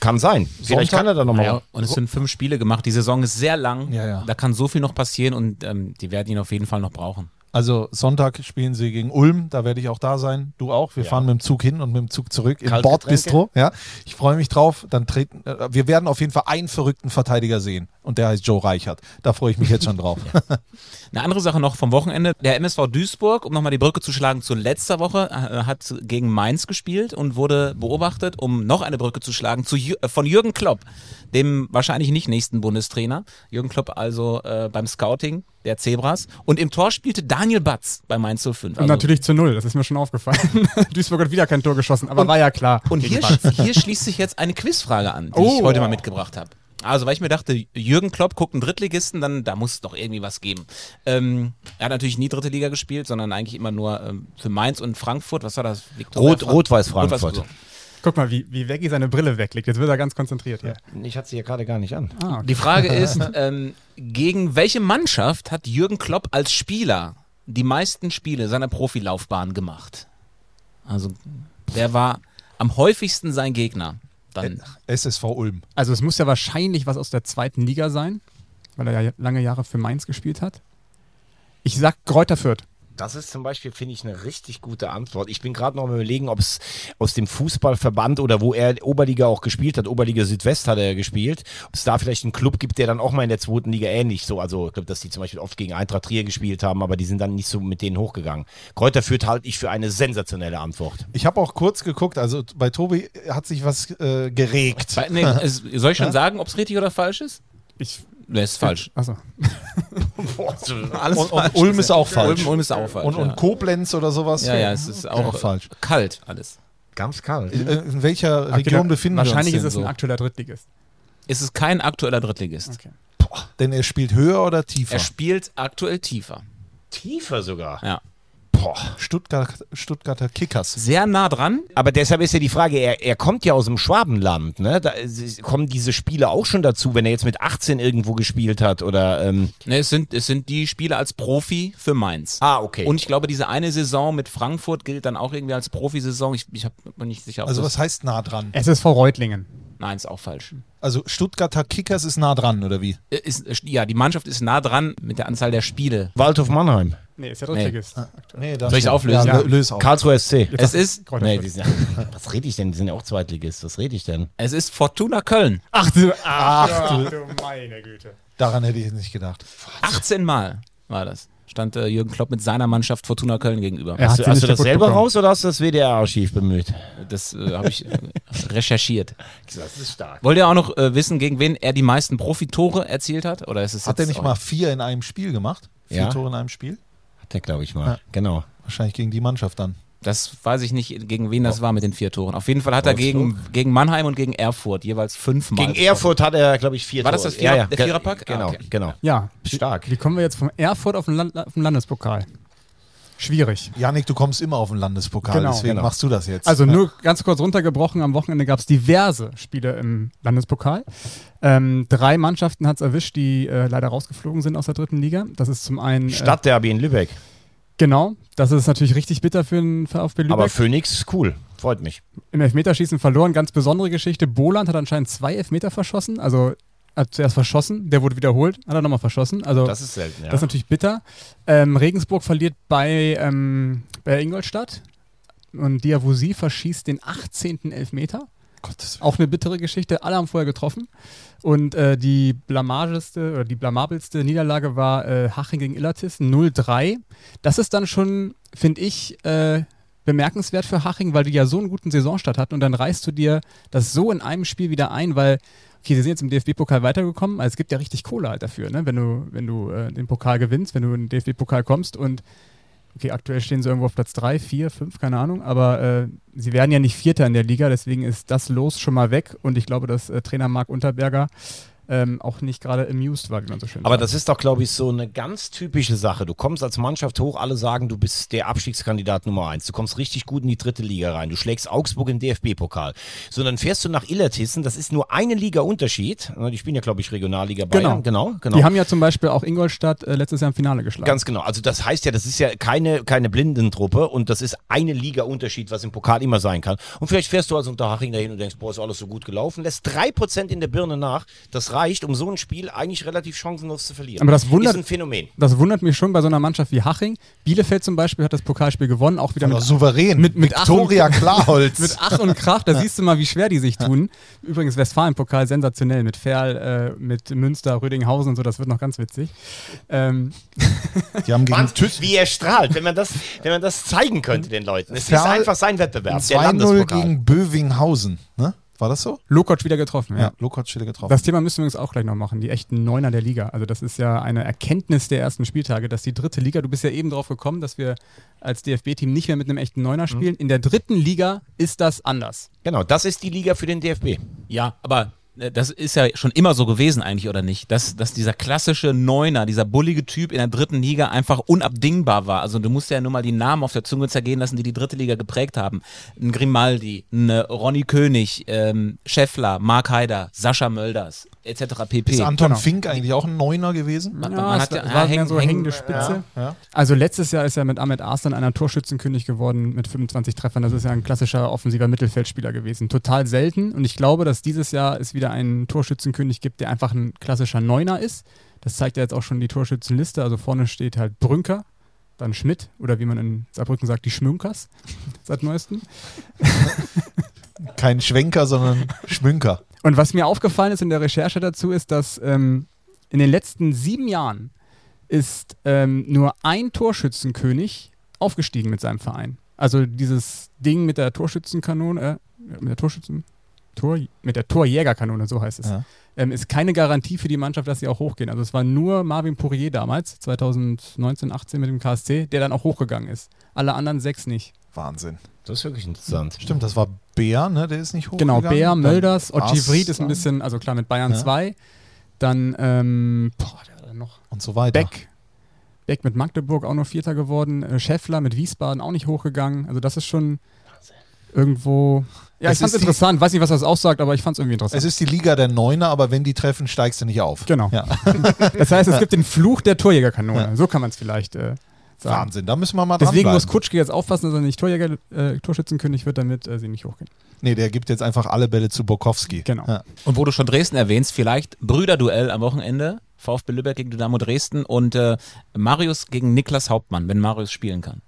Speaker 3: Kann sein. Vielleicht
Speaker 1: Sonntag-
Speaker 3: kann er da nochmal.
Speaker 2: Ja, und es sind fünf Spiele gemacht. Die Saison ist sehr lang.
Speaker 1: Ja, ja.
Speaker 2: Da kann so viel noch passieren und ähm, die werden ihn auf jeden Fall noch brauchen.
Speaker 1: Also Sonntag spielen sie gegen Ulm, da werde ich auch da sein. Du auch. Wir
Speaker 3: Ja.
Speaker 1: fahren mit dem Zug hin und mit dem Zug zurück im? Bordbistro. Ja, ich freue mich drauf. Dann treten, äh, wir werden auf jeden Fall einen verrückten Verteidiger sehen und der heißt Joe Reichert. Da freue ich mich jetzt schon drauf.
Speaker 2: Eine andere Sache noch vom Wochenende. Der MSV Duisburg, um nochmal die Brücke zu schlagen zu letzter Woche, äh, hat gegen Mainz gespielt und wurde beobachtet, um noch eine Brücke zu schlagen, zu äh, von Jürgen Klopp, dem wahrscheinlich nicht nächsten Bundestrainer. Jürgen Klopp also äh, beim Scouting der Zebras. Und im Tor spielte Daniel Batz bei Mainz 05.
Speaker 4: Und
Speaker 2: Also-
Speaker 4: natürlich zu null, das ist mir schon aufgefallen. Duisburg hat wieder kein Tor geschossen, aber war ja klar.
Speaker 2: Und hier, hier schließt sich jetzt eine Quizfrage an, die
Speaker 4: Oh.
Speaker 2: ich heute mal mitgebracht habe. Also, weil ich mir dachte, Jürgen Klopp guckt einen Drittligisten, dann da muss es doch irgendwie was geben. Ähm, er hat natürlich nie dritte Liga gespielt, sondern eigentlich immer nur ähm, für Mainz und Frankfurt. Was war das? Viktoria
Speaker 3: Rot- Rot-Weiß Frankfurt.
Speaker 4: Guck mal, wie, wie Veggie seine Brille weglegt. Jetzt wird er ganz konzentriert hier.
Speaker 3: Ich hatte sie ja gerade gar nicht an.
Speaker 4: Ah, okay.
Speaker 2: Die Frage ist, ähm, gegen welche Mannschaft hat Jürgen Klopp als Spieler die meisten Spiele seiner Profilaufbahn gemacht? Also, wer war am häufigsten sein Gegner? Dann
Speaker 1: SSV Ulm.
Speaker 4: Also es muss ja wahrscheinlich was aus der zweiten Liga sein, weil er ja lange Jahre für Mainz gespielt hat. Ich sag Kräuter Fürth.
Speaker 3: Das ist zum Beispiel, finde ich, eine richtig gute Antwort. Ich bin gerade noch am überlegen, ob es aus dem Fußballverband oder wo er Oberliga auch gespielt hat, Oberliga Südwest hat er gespielt, ob es da vielleicht einen Club gibt, der dann auch mal in der zweiten Liga ähnlich so, also ich glaube, dass die zum Beispiel oft gegen Eintracht Trier gespielt haben, aber die sind dann nicht so mit denen hochgegangen. Kräuter Fürth halte ich für eine sensationelle Antwort.
Speaker 1: Ich habe auch kurz geguckt, also bei Tobi hat sich was äh, geregt.
Speaker 2: Bei- Nee, soll ich schon sagen, ob es richtig oder falsch ist?
Speaker 4: Ich.
Speaker 2: Nee, ist falsch.
Speaker 4: Achso.
Speaker 2: Alles
Speaker 1: Und, und Ulm ist auch falsch.
Speaker 2: Ulm, Ulm ist auch falsch.
Speaker 1: und, und
Speaker 2: ja.
Speaker 1: Koblenz oder sowas.
Speaker 2: ja, ja, es ist auch,
Speaker 1: auch falsch.
Speaker 2: kalt alles.
Speaker 3: Ganz kalt.
Speaker 1: Äh, In welcher Region befinden
Speaker 4: Wahrscheinlich
Speaker 1: wir
Speaker 4: ist
Speaker 1: uns
Speaker 4: es
Speaker 1: denn
Speaker 4: ein
Speaker 1: so?
Speaker 4: aktueller Drittligist.
Speaker 2: Es ist kein aktueller Drittligist.
Speaker 4: Okay.
Speaker 1: Denn er spielt höher oder tiefer?
Speaker 2: Er spielt aktuell tiefer.
Speaker 3: Tiefer sogar.
Speaker 2: Ja.
Speaker 3: Boah.
Speaker 1: Stuttgart, Stuttgarter Kickers.
Speaker 2: Sehr nah dran.
Speaker 3: Aber deshalb ist ja die Frage, er, er kommt ja aus dem Schwabenland, ne? Da kommen diese Spiele auch schon dazu, wenn er jetzt mit 18 irgendwo gespielt hat oder ähm,
Speaker 2: Ne, es, sind, es sind die Spiele als Profi für Mainz.
Speaker 3: Ah, okay.
Speaker 2: Und ich glaube, diese eine Saison mit Frankfurt gilt dann auch irgendwie als Profisaison. Ich, ich bin nicht sicher,
Speaker 1: Also
Speaker 2: das...
Speaker 1: was heißt nah dran?
Speaker 4: SSV Reutlingen.
Speaker 2: Nein, ist auch falsch.
Speaker 1: Also Stuttgarter Kickers ist nah dran, oder wie?
Speaker 2: Äh, Ist, ist- ja, die Mannschaft ist nah dran mit der Anzahl der Spiele.
Speaker 3: Waldhof Mannheim,
Speaker 4: Nee, ist ja
Speaker 2: Nee.
Speaker 4: Drittligist.
Speaker 1: Nee, das
Speaker 2: Soll ich's auflösen?
Speaker 1: Ja,
Speaker 4: Ja.
Speaker 1: lö- löse auf.
Speaker 3: Karlsruhe SC.
Speaker 2: Es ist,
Speaker 3: Nee, die sind, was rede ich denn? Die sind ja auch Zweitligist. Was rede ich denn?
Speaker 2: es ist Fortuna Köln.
Speaker 4: Ach du, ach, du, meine Güte.
Speaker 1: Daran hätte ich jetzt nicht gedacht.
Speaker 2: 18 Mal war das. Stand äh, Jürgen Klopp mit seiner Mannschaft Fortuna Köln gegenüber.
Speaker 4: Er
Speaker 3: Hast du, hast du das selber
Speaker 4: bekommen.
Speaker 3: raus oder hast du das WDR-Archiv bemüht?
Speaker 2: Das äh, habe ich äh, recherchiert.
Speaker 3: Das ist stark.
Speaker 2: Wollt ihr auch noch äh, wissen, gegen wen er die meisten Profitore erzielt hat? Oder ist es
Speaker 1: Hat er nicht mal vier in einem Spiel gemacht? Vier
Speaker 3: Ja.
Speaker 1: Tore in einem Spiel?
Speaker 3: Hat der, glaube ich mal.
Speaker 1: Ja.
Speaker 3: Genau.
Speaker 1: Wahrscheinlich gegen die Mannschaft dann.
Speaker 2: Das weiß ich nicht, gegen wen das war mit den vier Toren. Auf jeden Fall hat er gegen, gegen Mannheim und gegen Erfurt jeweils fünfmal.
Speaker 3: Gegen
Speaker 2: getroffen.
Speaker 3: Erfurt hat er, glaube ich, vier
Speaker 2: War das
Speaker 3: Tore.
Speaker 2: das Vierer- der
Speaker 3: ge-
Speaker 2: Viererpack? Ah,
Speaker 3: Genau,
Speaker 2: okay.
Speaker 3: genau.
Speaker 4: Ja,
Speaker 3: Stark.
Speaker 4: Wie kommen wir jetzt vom Erfurt auf den, Land, auf den Landespokal? Schwierig.
Speaker 1: Janik, du kommst immer auf den Landespokal,
Speaker 4: Genau.
Speaker 1: deswegen
Speaker 3: Genau.
Speaker 1: machst du das jetzt.
Speaker 4: Also
Speaker 1: Ja.
Speaker 4: nur ganz kurz runtergebrochen, am Wochenende gab es diverse Spiele im Landespokal. Ähm, drei Mannschaften hat es erwischt, die äh, leider rausgeflogen sind aus der dritten Liga. Das ist zum einen... Äh,
Speaker 3: Stadtderby in Lübeck.
Speaker 4: Genau, das ist natürlich richtig bitter für den VfB Lübeck.
Speaker 3: Aber Phoenix ist cool. Freut mich.
Speaker 4: Im Elfmeterschießen verloren, ganz besondere Geschichte. Boland hat anscheinend zwei Elfmeter verschossen, also hat zuerst verschossen, der wurde wiederholt, hat er nochmal verschossen. Also
Speaker 3: Das ist selten, ja.
Speaker 4: Das ist natürlich bitter. Ähm, Regensburg verliert bei, ähm, bei Ingolstadt und Diawusi verschießt den 18. Elfmeter.
Speaker 1: Gottes
Speaker 4: Auch eine bittere Geschichte. Alle haben vorher getroffen. Und äh, die blamageste oder die blamabelste Niederlage war äh, Haching gegen Illertis 0-3. Das ist dann schon, finde ich, äh, bemerkenswert für Haching, weil die ja so einen guten Saisonstart hatten und dann reißt du dir das so in einem Spiel wieder ein, weil Okay, sie sind jetzt im DFB-Pokal weitergekommen, also es gibt ja richtig Kohle halt dafür, ne? wenn du, wenn du äh, den Pokal gewinnst, wenn du in den DFB-Pokal kommst und okay, aktuell stehen sie irgendwo auf Platz 3, 4, 5, keine Ahnung, aber äh, sie werden ja nicht Vierter in der Liga, deswegen ist das Los schon mal weg und ich glaube, dass äh, Trainer Marc Unterberger ähm, auch nicht gerade amused war, wie man so schön
Speaker 3: Aber
Speaker 4: sagt.
Speaker 3: das ist doch, glaube ich, so eine ganz typische Sache. Du kommst als Mannschaft hoch, alle sagen, du bist der Abstiegskandidat Nummer eins. Du kommst richtig gut in die dritte Liga rein. Du schlägst Augsburg im DFB-Pokal. So, dann fährst du nach Illertissen. Das ist nur eine Liga Unterschied. Die spielen ja, glaube ich, Regionalliga Bayern. Genau, genau.
Speaker 4: Die haben ja zum Beispiel auch Ingolstadt äh, letztes Jahr im Finale geschlagen.
Speaker 3: Ganz genau. Also das heißt ja, das ist ja keine, keine Blindentruppe und das ist eine Liga Unterschied, was im Pokal immer sein kann. Und vielleicht fährst du als Unterhaching dahin und denkst, boah, ist alles so gut gelaufen, lässt drei Prozent in der Birne nach. Das reicht, um so ein Spiel eigentlich relativ chancenlos zu verlieren.
Speaker 4: Aber das wundert-
Speaker 3: ist ein Phänomen.
Speaker 4: Das wundert mich schon bei so einer Mannschaft wie Haching. Bielefeld zum Beispiel hat das Pokalspiel gewonnen, auch wieder mit
Speaker 1: souverän.
Speaker 4: mit- mit Ach und-
Speaker 1: Victoria Klarholz.
Speaker 4: Mit Ach und Krach, da siehst du mal, wie schwer die sich tun. Übrigens Westfalen-Pokal sensationell mit Ferl, äh, mit Münster, Rödinghausen und so, das wird noch ganz witzig. Ähm,
Speaker 1: die haben gegen
Speaker 3: Wahnsinn, wie er strahlt, wenn man das, wenn man das zeigen könnte den Leuten. Es ist
Speaker 1: Ferl-
Speaker 3: einfach sein Wettbewerb, der
Speaker 1: 2-0
Speaker 3: Landespokal.
Speaker 1: gegen Bövinghausen. Ne? War das so?
Speaker 4: Lokotsch wieder getroffen. Ja.
Speaker 1: Ja, Lokotsch wieder getroffen.
Speaker 4: Das Thema müssen wir uns auch gleich noch machen, die echten Neuner der Liga. Also das ist ja eine Erkenntnis der ersten Spieltage, dass die dritte Liga, du bist ja eben drauf gekommen, dass wir als DFB-Team nicht mehr mit einem echten Neuner spielen. In der dritten Liga ist das anders.
Speaker 3: Genau, das ist die Liga für den DFB.
Speaker 2: Ja, aber das ist ja schon immer so gewesen eigentlich, oder nicht? Dass, dass dieser klassische Neuner, dieser bullige Typ in der dritten Liga einfach unabdingbar war. Also du musst ja nur mal die Namen auf der Zunge zergehen lassen, die die dritte Liga geprägt haben. Ein Grimaldi, ein äh, Ronny König, ähm, Scheffler, Mark Haider, Sascha Mölders, etc. pp.
Speaker 1: ist Anton
Speaker 4: Genau.
Speaker 1: Fink eigentlich auch ein Neuner gewesen?
Speaker 2: Man,
Speaker 4: Ja,
Speaker 2: man hat ja,
Speaker 4: war
Speaker 2: ja, häng-
Speaker 4: so
Speaker 2: häng-
Speaker 4: hängende Spitze.
Speaker 1: Ja.
Speaker 4: Also letztes Jahr ist er mit Ahmed Arslan einer Torschützenkönig geworden mit 25 Treffern. Das ist ja ein klassischer offensiver Mittelfeldspieler gewesen. Total selten. Und ich glaube, dass dieses Jahr es wieder einen Torschützenkönig gibt, der einfach ein klassischer Neuner ist. Das zeigt ja jetzt auch schon die Torschützenliste. Also vorne steht halt Brünker, dann Schmidt oder wie man in Saarbrücken sagt, die Schmünkers seit neuestem.
Speaker 1: Kein Schwenker, sondern Schmünker.
Speaker 4: Und was mir aufgefallen ist in der Recherche dazu, ist, dass ähm, in den letzten sieben Jahren ist ähm, nur ein Torschützenkönig aufgestiegen mit seinem Verein. Also dieses Ding mit der Torschützenkanone, äh, mit der Torschützen, Tor, mit der Torjägerkanone, so heißt es,
Speaker 1: Ja.
Speaker 4: ähm, ist keine Garantie für die Mannschaft, dass sie auch hochgehen. Also es war nur Marvin Poirier damals, 2019, 18 mit dem KSC, der dann auch hochgegangen ist. Alle anderen sechs nicht.
Speaker 1: Wahnsinn.
Speaker 3: Das ist wirklich interessant.
Speaker 1: Stimmt, das war Bär, ne? Der ist nicht
Speaker 4: Genau,
Speaker 1: hochgegangen.
Speaker 4: Bär, Mölders,
Speaker 1: Ars-
Speaker 4: Ochi Vried ist ein bisschen, also klar mit Bayern
Speaker 1: Ja.
Speaker 4: 2. Dann, ähm, boah, der war dann noch.
Speaker 1: Und so weiter.
Speaker 4: Beck. Beck mit Magdeburg auch noch Vierter geworden. Äh, Scheffler mit Wiesbaden auch nicht hochgegangen. Also das ist schon irgendwo. Ja,
Speaker 1: Es
Speaker 4: ich fand's interessant. Weiß nicht, was das aussagt, aber ich fand's irgendwie interessant.
Speaker 1: Es ist die Liga der Neuner, aber wenn die treffen, steigst du nicht auf.
Speaker 4: Genau.
Speaker 1: Ja.
Speaker 4: das heißt, es gibt den Fluch der Torjägerkanone. So kann man es vielleicht äh, sagen.
Speaker 1: Wahnsinn, da müssen wir mal
Speaker 4: Deswegen
Speaker 1: dranbleiben.
Speaker 4: muss Kutschke jetzt aufpassen, dass er nicht Torjäger, äh, Torschützenkönig wird, damit äh, sie nicht hochgehen.
Speaker 1: Nee, der gibt jetzt einfach alle Bälle zu Borkowski.
Speaker 4: Genau.
Speaker 1: Ja.
Speaker 2: Und wo du schon Dresden erwähnst, vielleicht Brüderduell am Wochenende. VfB Lübeck gegen Dynamo Dresden und äh, Marius gegen Niklas Hauptmann, wenn Marius spielen kann.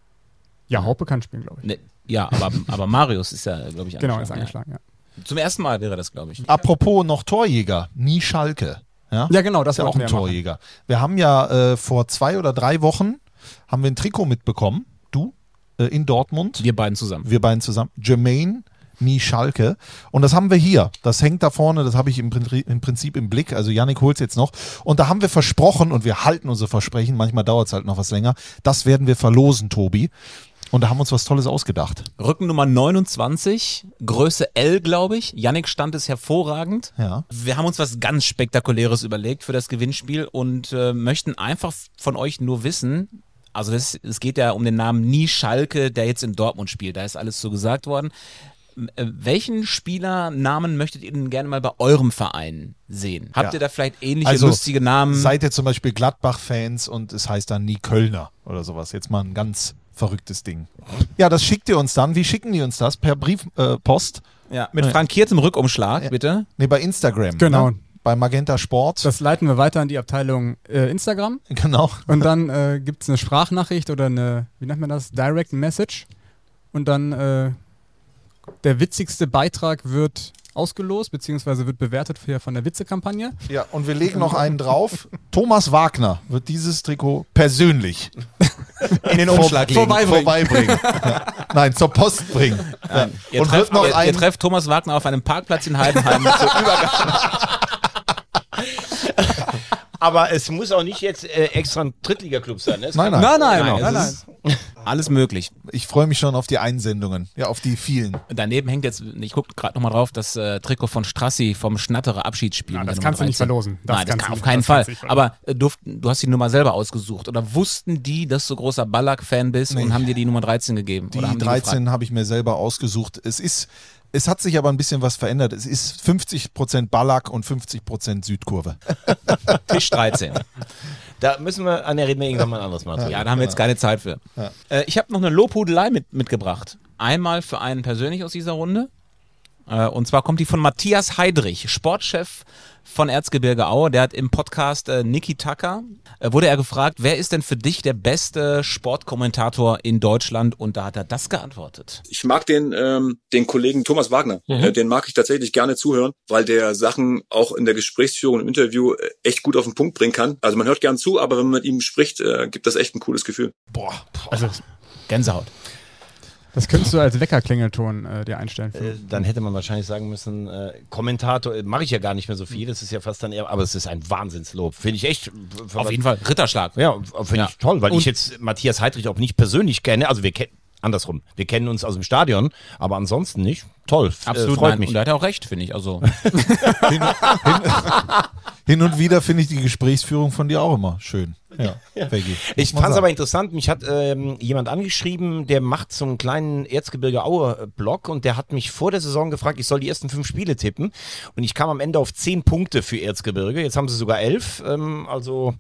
Speaker 4: Ja, Haupe kann spielen, glaube ich.
Speaker 2: Ne, ja, aber, aber Marius ist ja, glaube ich,
Speaker 4: Genau, ist
Speaker 2: angeschlagen,
Speaker 4: angeschlagen, ja.
Speaker 2: Ja. Zum ersten Mal wäre das, glaube ich.
Speaker 1: Apropos noch Torjäger, nie Schalke. Ja,
Speaker 4: Ja, genau, das
Speaker 1: ist ja auch ein
Speaker 4: wir ja machen.
Speaker 1: Torjäger. Wir haben ja äh, vor zwei oder drei Wochen haben wir ein Trikot mitbekommen, du, äh, in Dortmund.
Speaker 2: Wir beiden zusammen.
Speaker 1: wir beiden zusammen, Jermaine Nie Schalke. Und das haben wir hier. Das hängt da vorne, das habe ich im, im Prinzip im Blick. Also Yannick holt jetzt noch. Und da haben wir versprochen, und wir halten unsere Versprechen, manchmal dauert es halt noch was länger, das werden wir verlosen, Tobi. Und da haben wir uns was Tolles ausgedacht.
Speaker 2: Rückennummer 29, Größe L, glaube ich. Yannick stand es hervorragend.
Speaker 1: Ja.
Speaker 2: Wir haben uns was ganz Spektakuläres überlegt für das Gewinnspiel und äh, möchten einfach von euch nur wissen, also das, es geht ja um den Namen Nie Schalke, der jetzt in Dortmund spielt. Da ist alles so gesagt worden. Äh, Welchen Spielernamen möchtet ihr denn gerne mal bei eurem Verein sehen? Habt
Speaker 1: Ja.
Speaker 2: ihr da vielleicht ähnliche
Speaker 1: Also,
Speaker 2: lustige Namen?
Speaker 1: Seid ihr zum Beispiel Gladbach-Fans und es heißt dann Nie Kölner oder sowas. Jetzt mal ein ganz verrücktes Ding. Ja, das schickt ihr uns dann. Wie schicken die uns das? Per Briefpost? Äh,
Speaker 2: ja, mit frankiertem Rückumschlag, bitte.
Speaker 1: Nee, bei Instagram.
Speaker 4: Genau.
Speaker 1: Ne? Bei Magenta Sport.
Speaker 4: Das leiten wir weiter an die Abteilung äh, Instagram.
Speaker 1: genau.
Speaker 4: Und dann äh, gibt es eine Sprachnachricht oder eine, wie nennt man das? Direct Message. Und dann äh, der witzigste Beitrag wird ausgelost, beziehungsweise wird bewertet von der Witzekampagne.
Speaker 1: Ja, und wir legen noch einen drauf. Thomas Wagner wird dieses Trikot persönlich
Speaker 2: In den
Speaker 1: vor-
Speaker 2: Umschlag legen.
Speaker 1: vorbeibringen. vorbeibringen. Ja. Nein, zur Post bringen. Ja.
Speaker 2: Ihr,
Speaker 1: Und
Speaker 2: trefft,
Speaker 1: wird noch
Speaker 2: ihr, ihr
Speaker 1: ein,
Speaker 2: trefft Thomas Wagner auf einem Parkplatz in Heidenheim zur Übergang.
Speaker 3: Aber es muss auch nicht jetzt äh, extra ein Drittligaklub sein. Ne?
Speaker 1: Nein, nein.
Speaker 4: nein,
Speaker 2: Nein,
Speaker 4: nein,
Speaker 2: es ist alles möglich.
Speaker 1: ich freue mich schon auf die Einsendungen. Ja, auf die vielen.
Speaker 2: Daneben hängt jetzt, ich gucke gerade nochmal drauf, das äh, Trikot von Strassi vom Schnatterer Abschiedsspiel.
Speaker 4: Ja, das kannst du nicht
Speaker 2: 13.
Speaker 4: verlosen. Das
Speaker 2: Nein, das
Speaker 4: kannst
Speaker 2: kann auf keinen
Speaker 4: das
Speaker 2: Fall. Aber äh, durft, du hast die Nummer selber ausgesucht. Oder wussten die, dass du großer Ballack-Fan bist
Speaker 1: Nee.
Speaker 2: und haben dir die Nummer 13 gegeben?
Speaker 1: Die
Speaker 2: Oder haben
Speaker 1: 13 habe ich mir selber ausgesucht. Es ist, es hat sich aber ein bisschen was verändert. Es ist 50% Ballack und 50% Südkurve.
Speaker 2: Tisch 13.
Speaker 3: Da müssen wir, an der reden wir irgendwann mal ein anderes Mal.
Speaker 2: Ja, da haben wir jetzt keine Zeit für. Äh, ich habe noch eine Lobhudelei mit, mitgebracht. Einmal für einen persönlich aus dieser Runde. Äh, und zwar kommt die von Matthias Heidrich, Sportchef von Erzgebirge Aue. Der hat im Podcast äh, Niki Tucker, äh, wurde er gefragt, wer ist denn für dich der beste Sportkommentator in Deutschland? Und da hat er das geantwortet.
Speaker 8: Ich mag den, ähm, den Kollegen Thomas Wagner. Äh, den mag ich tatsächlich gerne zuhören, weil der Sachen auch in der Gesprächsführung im Interview äh, echt gut auf den Punkt bringen kann. Also man hört gern zu, aber wenn man mit ihm spricht, äh, gibt das echt ein cooles Gefühl.
Speaker 1: Boah.
Speaker 4: Also,
Speaker 2: Gänsehaut.
Speaker 4: Das könntest du als Weckerklingelton äh, dir einstellen.
Speaker 3: Äh, dann hätte man wahrscheinlich sagen müssen, äh, Kommentator, äh, mache ich ja gar nicht mehr so viel, das ist ja fast dann eher, aber es ist ein Wahnsinnslob. Finde ich echt.
Speaker 2: Auf jeden Fall. Ritterschlag.
Speaker 3: Ja, finde
Speaker 2: Ja.
Speaker 3: ich toll, weil
Speaker 2: Und-
Speaker 3: ich jetzt Matthias Heidrich auch nicht persönlich kenne. Also wir kennen, andersrum, wir kennen uns aus dem Stadion, aber ansonsten nicht. Toll, f-
Speaker 2: Absolut.
Speaker 3: äh, freut
Speaker 2: nein.
Speaker 3: mich.
Speaker 2: Und da hat er auch recht, finde ich. Also,
Speaker 1: Hin und wieder finde ich die Gesprächsführung von dir auch immer schön. Ja, Peggy.
Speaker 3: Ich fand es aber interessant, mich hat ähm, jemand angeschrieben, der macht so einen kleinen Erzgebirge Aue-Blog und der hat mich vor der Saison gefragt, ich soll die ersten fünf Spiele tippen und ich kam am Ende auf zehn Punkte für Erzgebirge, jetzt haben sie sogar elf, ähm, also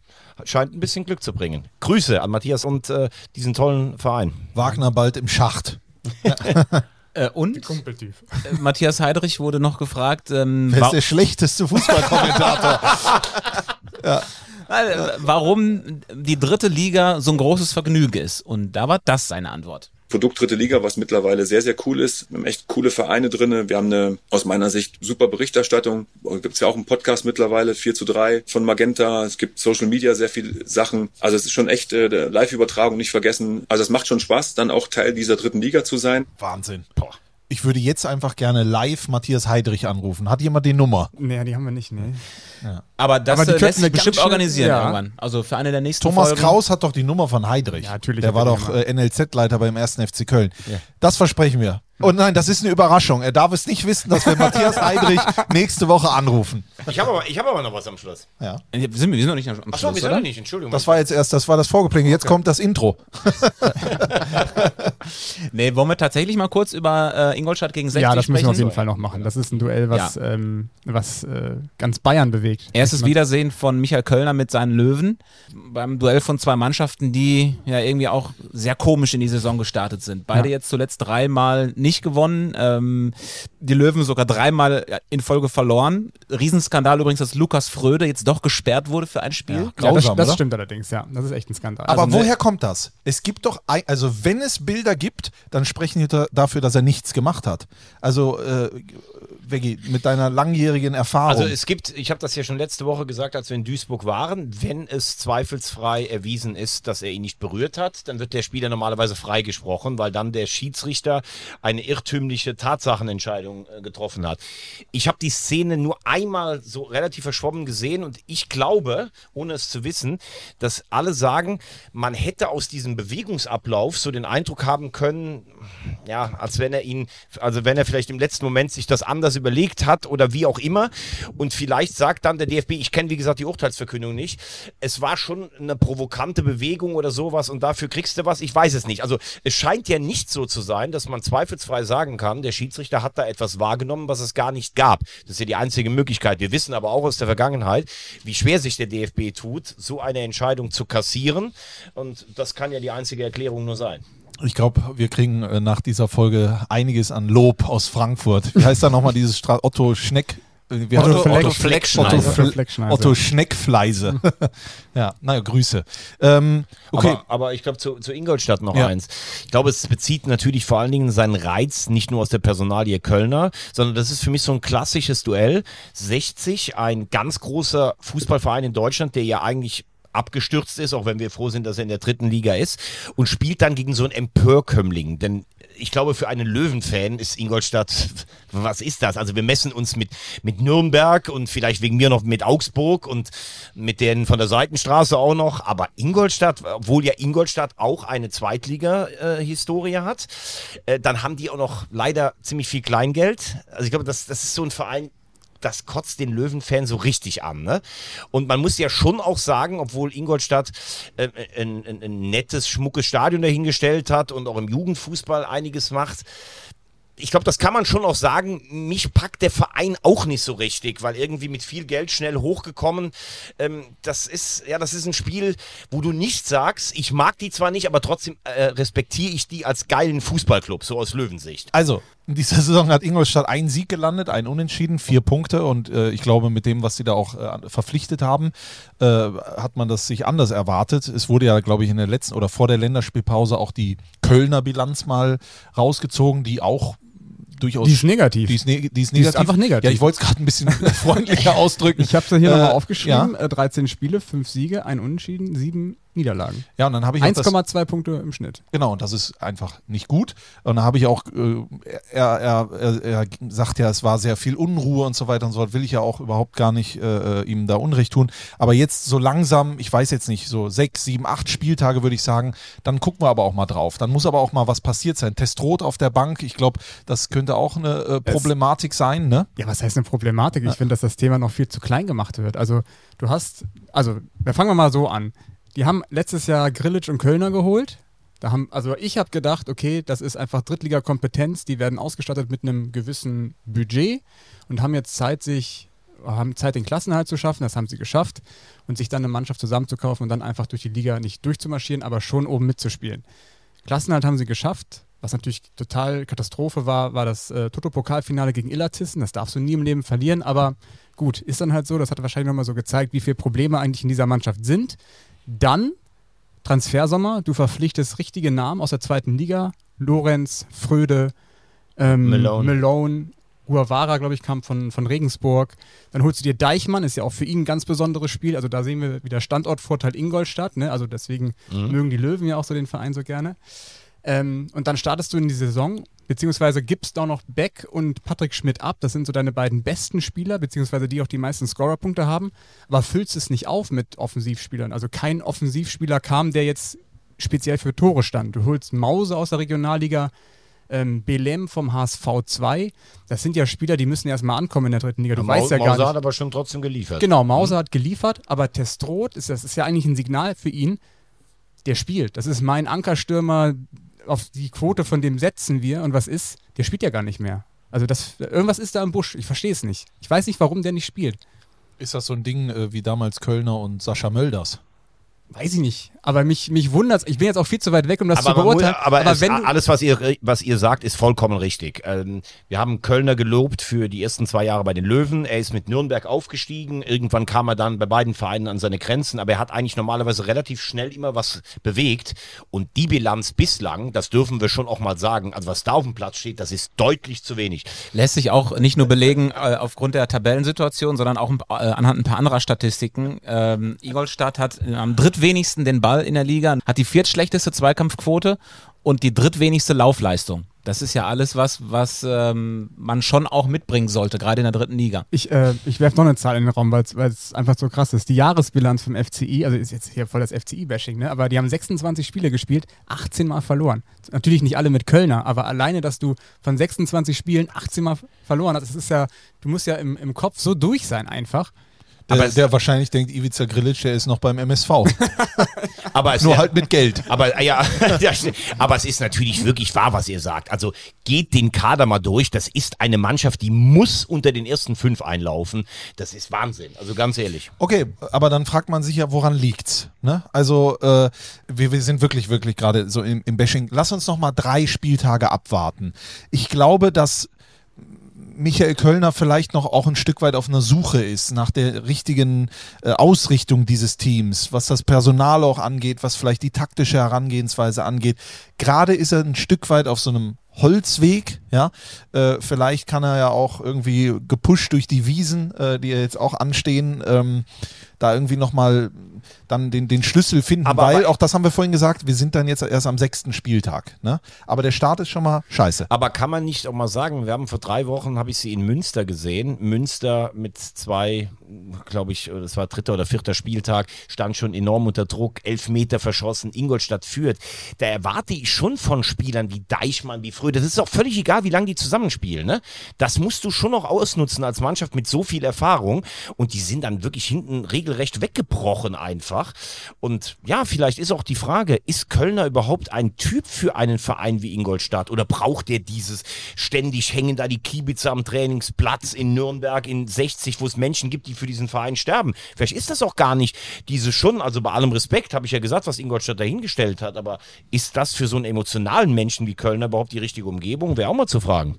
Speaker 3: scheint ein bisschen Glück zu bringen. Grüße an Matthias und äh, diesen tollen Verein.
Speaker 1: Wagner bald im Schacht.
Speaker 2: äh, und
Speaker 4: Kumpeltyp.
Speaker 2: äh, Matthias Heidrich wurde noch gefragt, ähm,
Speaker 1: Wer ist der schlechteste Fußballkommentator?
Speaker 2: äh, warum die dritte Liga so ein großes Vergnügen ist. Und da war das seine Antwort.
Speaker 8: Produkt dritte Liga, was mittlerweile sehr, sehr cool ist. Wir haben echt coole Vereine drinne. Wir haben eine, aus meiner Sicht, super Berichterstattung. Gibt es ja auch einen Podcast mittlerweile, 4 zu 3 von Magenta. Es gibt Social Media, sehr viele Sachen. Also es ist schon echt äh, Live-Übertragung nicht vergessen. Also es macht schon Spaß, dann auch Teil dieser dritten Liga zu sein.
Speaker 1: Wahnsinn. Ich ich würde jetzt einfach gerne live Matthias Heidrich anrufen. Hat jemand die Nummer?
Speaker 4: Nee, die haben wir nicht, nee.
Speaker 2: Aber das
Speaker 4: Aber die
Speaker 2: äh, lässt
Speaker 4: wir
Speaker 2: sich bestimmt organisieren
Speaker 4: ja.
Speaker 2: irgendwann. Also für eine der nächsten
Speaker 1: Thomas
Speaker 2: Folgen.
Speaker 1: Kraus hat doch die Nummer von Heidrich.
Speaker 4: Ja, natürlich
Speaker 1: Der war doch
Speaker 4: Nummer.
Speaker 1: äh, NLZ-Leiter beim 1. FC Köln. Das versprechen wir. Und nein, das ist eine Überraschung. Er darf es nicht wissen, dass wir Matthias Heidrich nächste Woche anrufen.
Speaker 3: Ich habe aber, ich hab aber noch was am Schluss.
Speaker 1: Ja.
Speaker 2: Sind wir, wir sind noch nicht am Schluss,
Speaker 3: Achso, wir sind
Speaker 2: oder?
Speaker 3: noch nicht, Entschuldigung.
Speaker 1: Das war jetzt erst, das war das Vorgeplänkel. Jetzt kommt das Intro.
Speaker 2: Nee, wollen wir tatsächlich mal kurz über äh, Ingolstadt gegen 60
Speaker 4: Ja, das
Speaker 2: sprechen?
Speaker 4: müssen wir auf jeden Fall noch machen. Das ist ein Duell, was, ähm, was äh, ganz Bayern bewegt.
Speaker 2: Erstes Wiedersehen von Michael Kölner mit seinen Löwen beim Duell von zwei Mannschaften, die ja irgendwie auch sehr komisch in die Saison gestartet sind. Beide
Speaker 4: Ja.
Speaker 2: jetzt zuletzt dreimal nicht gewonnen, ähm, die Löwen sogar dreimal in Folge verloren. Riesenskandal übrigens, dass Lukas Fröde jetzt doch gesperrt wurde für ein Spiel.
Speaker 4: Ja, das,
Speaker 1: Grausam,
Speaker 4: das
Speaker 1: oder?
Speaker 4: stimmt allerdings, ja. Das ist echt ein Skandal.
Speaker 1: Aber
Speaker 4: Also,
Speaker 1: woher kommt das? Es gibt doch, ein, also wenn es Bilder gibt, dann sprechen die da- dafür, dass er nichts gemacht hat. Also, äh, Veggie, mit deiner langjährigen Erfahrung.
Speaker 3: Also es gibt, ich habe das ja schon letzte Woche gesagt, als wir in Duisburg waren, wenn es zweifelsfrei erwiesen ist, dass er ihn nicht berührt hat, dann wird der Spieler normalerweise freigesprochen, weil dann der Schiedsrichter eine irrtümliche Tatsachenentscheidung äh, getroffen hat. Ich habe die Szene nur einmal so relativ verschwommen gesehen und ich glaube, ohne es zu wissen, dass alle sagen, man hätte aus diesem Bewegungsablauf so den Eindruck haben können, ja, als wenn er ihn, also wenn er vielleicht im letzten Moment sich das anders überlegt hat oder wie auch immer. Und vielleicht sagt dann der DFB, ich kenne wie gesagt die Urteilsverkündung nicht, es war schon eine provokante Bewegung oder sowas und dafür kriegst du was, ich weiß es nicht. Also es scheint ja nicht so zu sein, dass man zweifelsfrei sagen kann, der Schiedsrichter hat da etwas wahrgenommen, was es gar nicht gab. Das ist ja die einzige Möglichkeit. Wir wissen aber auch aus der Vergangenheit, wie schwer sich der DFB tut, so eine Entscheidung zu kassieren. Und das kann ja die einzige Erklärung nur sein.
Speaker 1: Ich glaube, wir kriegen äh, nach dieser Folge einiges an Lob aus Frankfurt. Wie heißt da nochmal dieses Stra Otto Schneck? Wie
Speaker 4: Otto Fleck-
Speaker 1: Otto,
Speaker 2: Fleckschneise.
Speaker 1: Otto,
Speaker 4: Otto
Speaker 1: Fle-. Otto Schneckfleise. ja, naja, Grüße. Ähm, okay,
Speaker 3: Aber, aber ich glaube, zu, zu Ingolstadt noch
Speaker 1: Ja.
Speaker 3: eins. Ich glaube, es bezieht natürlich vor allen Dingen seinen Reiz nicht nur aus der Personalie Kölner, sondern das ist für mich so ein klassisches Duell. 60, ein ganz großer Fußballverein in Deutschland, der ja eigentlich abgestürzt ist, auch wenn wir froh sind, dass er in der dritten Liga ist, und spielt dann gegen so einen Empörkömmling. Denn ich glaube, für einen Löwenfan ist Ingolstadt, was ist das? Also wir messen uns mit, mit Nürnberg und vielleicht wegen mir noch mit Augsburg und mit denen von der Seitenstraße auch noch. Aber Ingolstadt, obwohl ja Ingolstadt auch eine Zweitliga-Historie hat, äh, dann haben die auch noch leider ziemlich viel Kleingeld. Also ich glaube, das, das ist so ein Verein, das kotzt den Löwenfan so richtig an. Ne? Und man muss ja schon auch sagen, obwohl Ingolstadt äh, ein, ein, ein nettes, schmuckes Stadion dahingestellt hat und auch im Jugendfußball einiges macht, ich glaube, das kann man schon auch sagen. Mich packt der Verein auch nicht so richtig, weil irgendwie mit viel Geld schnell hochgekommen. Ähm, das ist ja, das ist ein Spiel, wo du nicht sagst, ich mag die zwar nicht, aber trotzdem äh, respektiere ich die als geilen Fußballclub, so aus Löwensicht.
Speaker 1: also in dieser Saison hat Ingolstadt einen Sieg gelandet, einen Unentschieden, vier Punkte und äh, ich glaube, mit dem, was sie da auch äh, verpflichtet haben, äh, hat man das sich anders erwartet. Es wurde ja, glaube ich, in der letzten oder vor der Länderspielpause auch die Kölner Bilanz mal rausgezogen, die auch durchaus.
Speaker 4: Die ist negativ.
Speaker 1: Die ist, ne die ist
Speaker 4: Die ist
Speaker 1: negativ.
Speaker 4: einfach negativ.
Speaker 1: Ja, ich wollte es gerade ein bisschen freundlicher ausdrücken.
Speaker 4: Ich habe es hier
Speaker 1: Äh,
Speaker 4: nochmal aufgeschrieben.
Speaker 1: Ja,
Speaker 4: Äh, 13 Spiele, 5 Siege, ein Unentschieden, 7 Niederlagen.
Speaker 1: ja und dann habe ich auch das,
Speaker 4: 1,2 Punkte im Schnitt.
Speaker 1: Genau, und das ist einfach nicht gut. Und da habe ich auch, äh, er, er, er, er sagt ja, es war sehr viel Unruhe und so weiter und so fort, will ich ja auch überhaupt gar nicht äh, ihm da Unrecht tun. Aber jetzt so langsam, ich weiß jetzt nicht, so sechs, sieben, acht Spieltage würde ich sagen, dann gucken wir aber auch mal drauf. Dann muss aber auch mal was passiert sein. Testrot auf der Bank, ich glaube, das könnte auch eine äh, Problematik sein, ne?
Speaker 4: Ja, was heißt eine Problematik? Ich finde, dass das Thema noch viel zu klein gemacht wird. Also, du hast, also, fangen wir mal so an. Die haben letztes Jahr Grillitsch und Kölner geholt. Da haben, also ich habe gedacht, okay, das ist einfach Drittliga-Kompetenz, die werden ausgestattet mit einem gewissen Budget und haben jetzt Zeit, sich, haben Zeit, den Klassenhalt zu schaffen, das haben sie geschafft und sich dann eine Mannschaft zusammenzukaufen und dann einfach durch die Liga nicht durchzumarschieren, aber schon oben mitzuspielen. Klassenhalt haben sie geschafft. Was natürlich total Katastrophe war, war das äh, Toto-Pokalfinale gegen Illertissen. Das darfst du nie im Leben verlieren, aber gut, ist dann halt so. Das hat wahrscheinlich nochmal so gezeigt, wie viele Probleme eigentlich in dieser Mannschaft sind. Dann Transfersommer, du verpflichtest richtige Namen aus der zweiten Liga. Lorenz, Fröde, ähm,
Speaker 3: Malone.
Speaker 4: Malone, Guavara, glaube ich, kam von, von Regensburg. Dann holst du dir Deichmann, ist ja auch für ihn ein ganz besonderes Spiel. Also da sehen wir wieder Standortvorteil Ingolstadt. Ne? Also deswegen mögen die Löwen ja auch so den Verein so gerne. Ähm, und dann startest du in die Saison, beziehungsweise gibst auch noch Beck und Patrick Schmidt ab. Das sind so deine beiden besten Spieler, beziehungsweise die auch die meisten Scorerpunkte haben. Aber füllst es nicht auf mit Offensivspielern. Also kein Offensivspieler kam, der jetzt speziell für Tore stand. Du holst Mause aus der Regionalliga, ähm, Belem vom HSV 2. Das sind ja Spieler, die müssen erstmal ankommen in der dritten Liga. Du
Speaker 3: Mau-
Speaker 4: weißt ja gar
Speaker 3: Mauser
Speaker 4: nicht.
Speaker 3: hat aber schon trotzdem geliefert.
Speaker 4: Genau, Mauser hat geliefert, aber Testrot, ist, das ist ja eigentlich ein Signal für ihn, der spielt. Das ist mein Ankerstürmer, auf die Quote von dem setzen wir. Und was ist? Der spielt ja gar nicht mehr. Also das, irgendwas ist da im Busch. Ich verstehe es nicht. Ich weiß nicht, warum der nicht spielt.
Speaker 1: Ist das so ein Ding äh, wie damals Kölner und Sascha Mölders?
Speaker 4: Weiß ich nicht. Aber mich, mich wundert Ich bin jetzt auch viel zu weit weg, um das
Speaker 3: Aber,
Speaker 4: zu
Speaker 3: man muss,
Speaker 4: beurteilen.
Speaker 3: aber, es, alles, was ihr, was ihr sagt, ist vollkommen richtig. Ähm, wir haben Kölner gelobt für die ersten zwei Jahre bei den Löwen. Er ist mit Nürnberg aufgestiegen. Irgendwann kam er dann bei beiden Vereinen an seine Grenzen. Aber er hat eigentlich normalerweise relativ schnell immer was bewegt. Und die Bilanz bislang, das dürfen wir schon auch mal sagen, also was da auf dem Platz steht, das ist deutlich zu wenig.
Speaker 2: Lässt sich auch nicht nur belegen äh, aufgrund der Tabellensituation, sondern auch äh, anhand ein paar anderer Statistiken. Ähm, Ingolstadt hat am drittwenigsten den Ball in der Liga, hat die viertschlechteste Zweikampfquote und die drittwenigste Laufleistung. Das ist ja alles was, was ähm, man schon auch mitbringen sollte, gerade in der dritten Liga.
Speaker 4: ich, äh, ich werfe noch eine Zahl in den Raum, weil es einfach so krass ist. Die Jahresbilanz vom FCI, also ist jetzt hier voll das FCI-Bashing, ne? aber die haben 26 Spiele gespielt, 18 Mal verloren. Natürlich nicht alle mit Kölner, aber alleine, dass du von 26 Spielen 18 Mal verloren hast, das ist ja, du musst ja im, im Kopf so durch sein einfach.
Speaker 1: Der,
Speaker 3: Aber
Speaker 1: der wahrscheinlich denkt, Ivica Grilic, der ist noch beim MSV.
Speaker 3: Aber es
Speaker 1: Nur
Speaker 3: wär-
Speaker 1: halt mit Geld.
Speaker 3: Aber ja, ja, aber es ist natürlich wirklich wahr, was ihr sagt. Also geht den Kader mal durch. Das ist eine Mannschaft, die muss unter den ersten fünf einlaufen. Das ist Wahnsinn. Also ganz ehrlich.
Speaker 1: Okay, aber dann fragt man sich ja, woran liegt's? Ne? Also äh, wir, wir sind wirklich, wirklich gerade so im, im Bashing. Lass uns noch mal drei Spieltage abwarten. Ich glaube, dass Michael Kölner vielleicht noch auch ein Stück weit auf einer Suche ist nach der richtigen äh, Ausrichtung dieses Teams, was das Personal auch angeht, was vielleicht die taktische Herangehensweise angeht. Gerade ist er ein Stück weit auf so einem Holzweg, ja. Äh, vielleicht kann er ja auch irgendwie gepusht durch die Wiesen, äh, die ja jetzt auch anstehen, ähm, da irgendwie nochmal dann den, den Schlüssel finden,
Speaker 3: Aber-
Speaker 1: weil, auch das haben wir vorhin gesagt, wir sind dann jetzt erst am sechsten Spieltag. Ne? Aber der Start ist schon mal scheiße.
Speaker 3: Aber kann man nicht auch mal sagen, wir haben vor drei Wochen, habe ich sie in Münster gesehen. Münster mit zwei, glaube ich, das war dritter oder vierter Spieltag, stand schon enorm unter Druck, elf Meter verschossen, Ingolstadt führt. Da erwarte ich schon von Spielern wie Deichmann, wie Das ist auch völlig egal, wie lange die zusammenspielen. Ne? Das musst du schon noch ausnutzen als Mannschaft mit so viel Erfahrung. Und die sind dann wirklich hinten regelrecht weggebrochen einfach. Und ja, vielleicht ist auch die Frage, ist Kölner überhaupt ein Typ für einen Verein wie Ingolstadt oder braucht der dieses ständig hängen da die Kiebitzer am Trainingsplatz in Nürnberg in 60, wo es Menschen gibt, die für diesen Verein sterben? Vielleicht ist das auch gar nicht diese schon, also bei allem Respekt habe ich ja gesagt, was Ingolstadt dahingestellt hat, aber ist das für so einen emotionalen Menschen wie Kölner überhaupt die richtige Umgebung? Wäre auch mal zu fragen.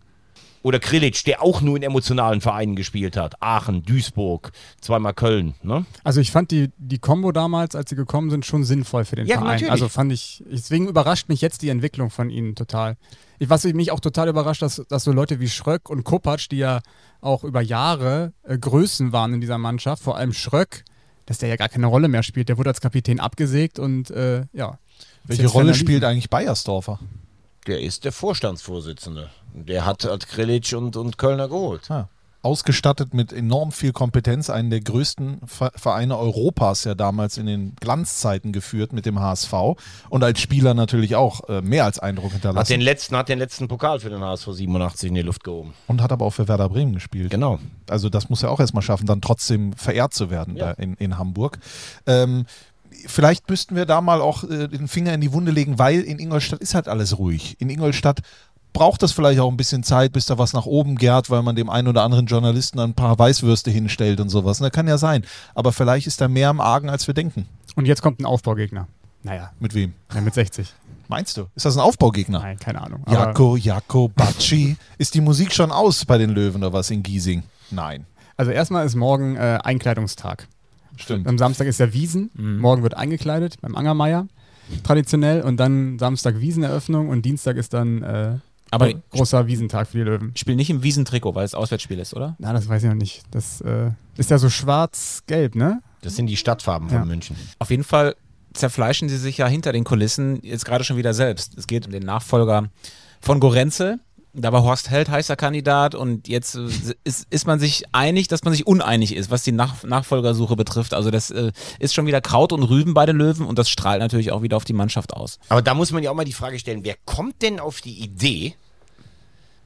Speaker 3: Oder Krilic, der auch nur in emotionalen Vereinen gespielt hat. Aachen, Duisburg, zweimal Köln. Ne?
Speaker 4: Also ich fand die, die Combo damals, als sie gekommen sind, schon sinnvoll für den
Speaker 3: Ja,
Speaker 4: Verein.
Speaker 3: natürlich.
Speaker 4: Also fand ich, deswegen überrascht mich jetzt die Entwicklung von ihnen total. Ich, was mich auch total überrascht, dass, dass so Leute wie Schröck und Kopacz, die ja auch über Jahre äh, Größen waren in dieser Mannschaft, vor allem Schröck, dass der ja gar keine Rolle mehr spielt. Der wurde als Kapitän abgesägt und äh, ja.
Speaker 1: Welche Rolle spielt eigentlich Bayersdorfer?
Speaker 3: Der ist der Vorstandsvorsitzende. Der hat halt Krilic und, und Kölner geholt.
Speaker 1: Ja. Ausgestattet mit enorm viel Kompetenz, einen der größten Ve- Vereine Europas ja damals in den Glanzzeiten geführt mit dem HSV und als Spieler natürlich auch äh, mehr als Eindruck
Speaker 3: Hat
Speaker 1: hinterlassen
Speaker 3: den letzten, hat den letzten Pokal für den HSV 87 in die Luft gehoben.
Speaker 1: und hat aber auch für Werder Bremen gespielt.
Speaker 3: Genau.
Speaker 1: Also das muss er auch erstmal schaffen, dann trotzdem verehrt zu werden
Speaker 3: Ja.
Speaker 1: da in, in Hamburg. Ähm, vielleicht müssten wir da mal auch äh, den Finger in die Wunde legen, weil in Ingolstadt ist halt alles ruhig. In Ingolstadt braucht das vielleicht auch ein bisschen Zeit, bis da was nach oben gärt, weil man dem einen oder anderen Journalisten ein paar Weißwürste hinstellt und sowas. Und das kann ja sein. Aber vielleicht ist da mehr am Argen, als wir denken.
Speaker 4: Und jetzt kommt ein Aufbaugegner. Naja,
Speaker 1: Mit wem?
Speaker 4: ja, mit 60.
Speaker 1: Meinst du? Ist das ein Aufbaugegner?
Speaker 4: Nein, keine Ahnung.
Speaker 1: Jako, Jako, Bacci. ist die Musik schon aus bei den Löwen oder was in Giesing? Nein.
Speaker 4: also erstmal ist morgen äh, Einkleidungstag.
Speaker 1: Stimmt.
Speaker 4: Am Samstag ist der Wiesen. Morgen wird eingekleidet beim Angermeier. Traditionell. Und dann Samstag Wieseneröffnung und Dienstag ist dann äh,
Speaker 2: Aber
Speaker 4: großer Wiesentag für die Löwen.
Speaker 2: spiel nicht im Wiesentrikot, weil es Auswärtsspiel ist, oder?
Speaker 4: Na, das weiß ich noch nicht. Das äh, ist ja so schwarz-gelb, ne?
Speaker 3: Das sind die Stadtfarben
Speaker 4: Ja.
Speaker 3: von München.
Speaker 2: Auf jeden Fall zerfleischen sie sich ja hinter den Kulissen jetzt gerade schon wieder selbst. Es geht um den Nachfolger von Gorenzel. Da war Horst Held heißer Kandidat und jetzt äh, ist, ist man sich einig, dass man sich uneinig ist, was die Nach Nachfolgersuche betrifft. Also das äh, ist schon wieder Kraut und Rüben bei den Löwen und das strahlt natürlich auch wieder auf die Mannschaft aus.
Speaker 3: Aber da muss man ja auch mal die Frage stellen, wer kommt denn auf die Idee,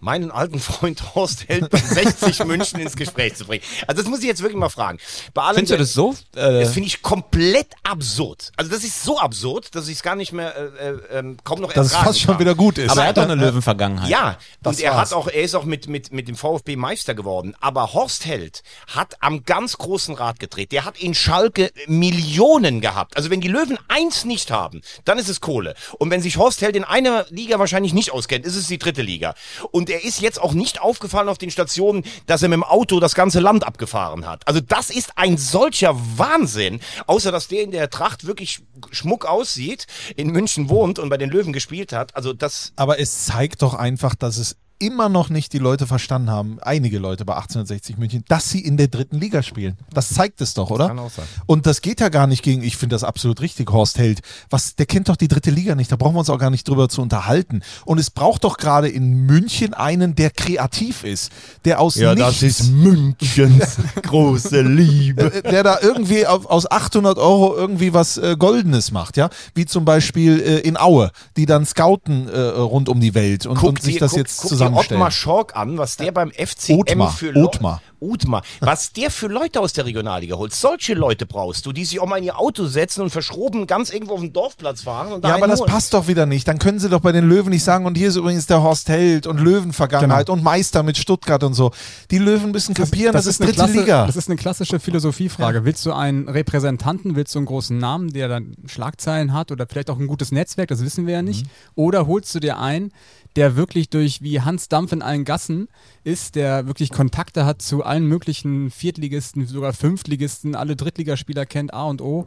Speaker 3: meinen alten Freund Horst Held bei 60 München ins Gespräch zu bringen? Also das muss ich jetzt wirklich mal fragen. Bei allem,
Speaker 2: Findest du das so? Äh,
Speaker 3: Das finde ich komplett absurd. Also das ist so absurd, dass ich es gar nicht mehr äh, äh, ähm, kaum noch
Speaker 1: Dass es fast schon
Speaker 3: kann.
Speaker 1: wieder gut ist.
Speaker 2: aber er hat doch eine Löwenvergangenheit.
Speaker 3: Ja,
Speaker 1: Das
Speaker 3: und er
Speaker 1: war's.
Speaker 3: hat auch, er ist auch mit, mit, mit dem VfB Meister geworden. Aber Horst Held hat am ganz großen Rad gedreht. Der hat in Schalke Millionen gehabt. Also wenn die Löwen eins nicht haben, dann ist es Kohle. Und wenn sich Horst Held in einer Liga wahrscheinlich nicht auskennt, ist es die dritte Liga. Und er ist jetzt auch nicht aufgefallen auf den Stationen, dass er mit dem Auto das ganze Land abgefahren hat. Also das ist ein solcher Wahnsinn. Außer dass der in der Tracht wirklich schmuck aussieht, in München wohnt und bei den Löwen gespielt hat. Also das
Speaker 1: Aber es zeigt doch einfach, dass es immer noch nicht die Leute verstanden haben, einige Leute bei 1860 München, dass sie in der dritten Liga spielen. Das zeigt es doch, oder?
Speaker 3: kann auch sein.
Speaker 1: Und das geht ja gar nicht gegen, ich finde das absolut richtig, Horst Held. Was, der kennt doch die dritte Liga nicht, da brauchen wir uns auch gar nicht drüber zu unterhalten. Und es braucht doch gerade in München einen, der kreativ ist, der aus nichts,
Speaker 3: Münchens große Liebe.
Speaker 1: äh, der da irgendwie auf, aus 800 Euro irgendwie was äh, Goldenes macht, ja? Wie zum Beispiel äh, in Aue, die dann scouten äh, rund um die Welt und, und sich
Speaker 3: dir-
Speaker 1: das
Speaker 3: guck-
Speaker 1: jetzt
Speaker 3: guck Ottmar Schork an, was der beim FCM
Speaker 1: Othmar,
Speaker 3: für Leu-
Speaker 1: Othmar.
Speaker 3: Othmar. Was der für Leute aus der Regionalliga holt. Solche Leute brauchst du, die sich auch mal in ihr Auto setzen und verschroben ganz irgendwo auf den Dorfplatz fahren. Und da
Speaker 1: Ja, aber das
Speaker 3: holen.
Speaker 1: passt doch wieder nicht. Dann können sie doch bei den Löwen nicht sagen, und hier ist übrigens der Horst Held und Löwenvergangenheit und Meister mit Stuttgart und so. Die Löwen müssen kapieren, das, ist
Speaker 4: eine
Speaker 1: dritte
Speaker 4: Klasse,
Speaker 1: Liga.
Speaker 4: Das ist eine klassische Philosophiefrage. Willst du einen Repräsentanten, willst du einen großen Namen, der dann Schlagzeilen hat oder vielleicht auch ein gutes Netzwerk, das wissen wir ja nicht. Oder holst du dir einen, der wirklich durch wie Hans Dampf in allen Gassen ist, der wirklich Kontakte hat zu allen möglichen Viertligisten, sogar Fünftligisten, alle Drittligaspieler kennt, A und O.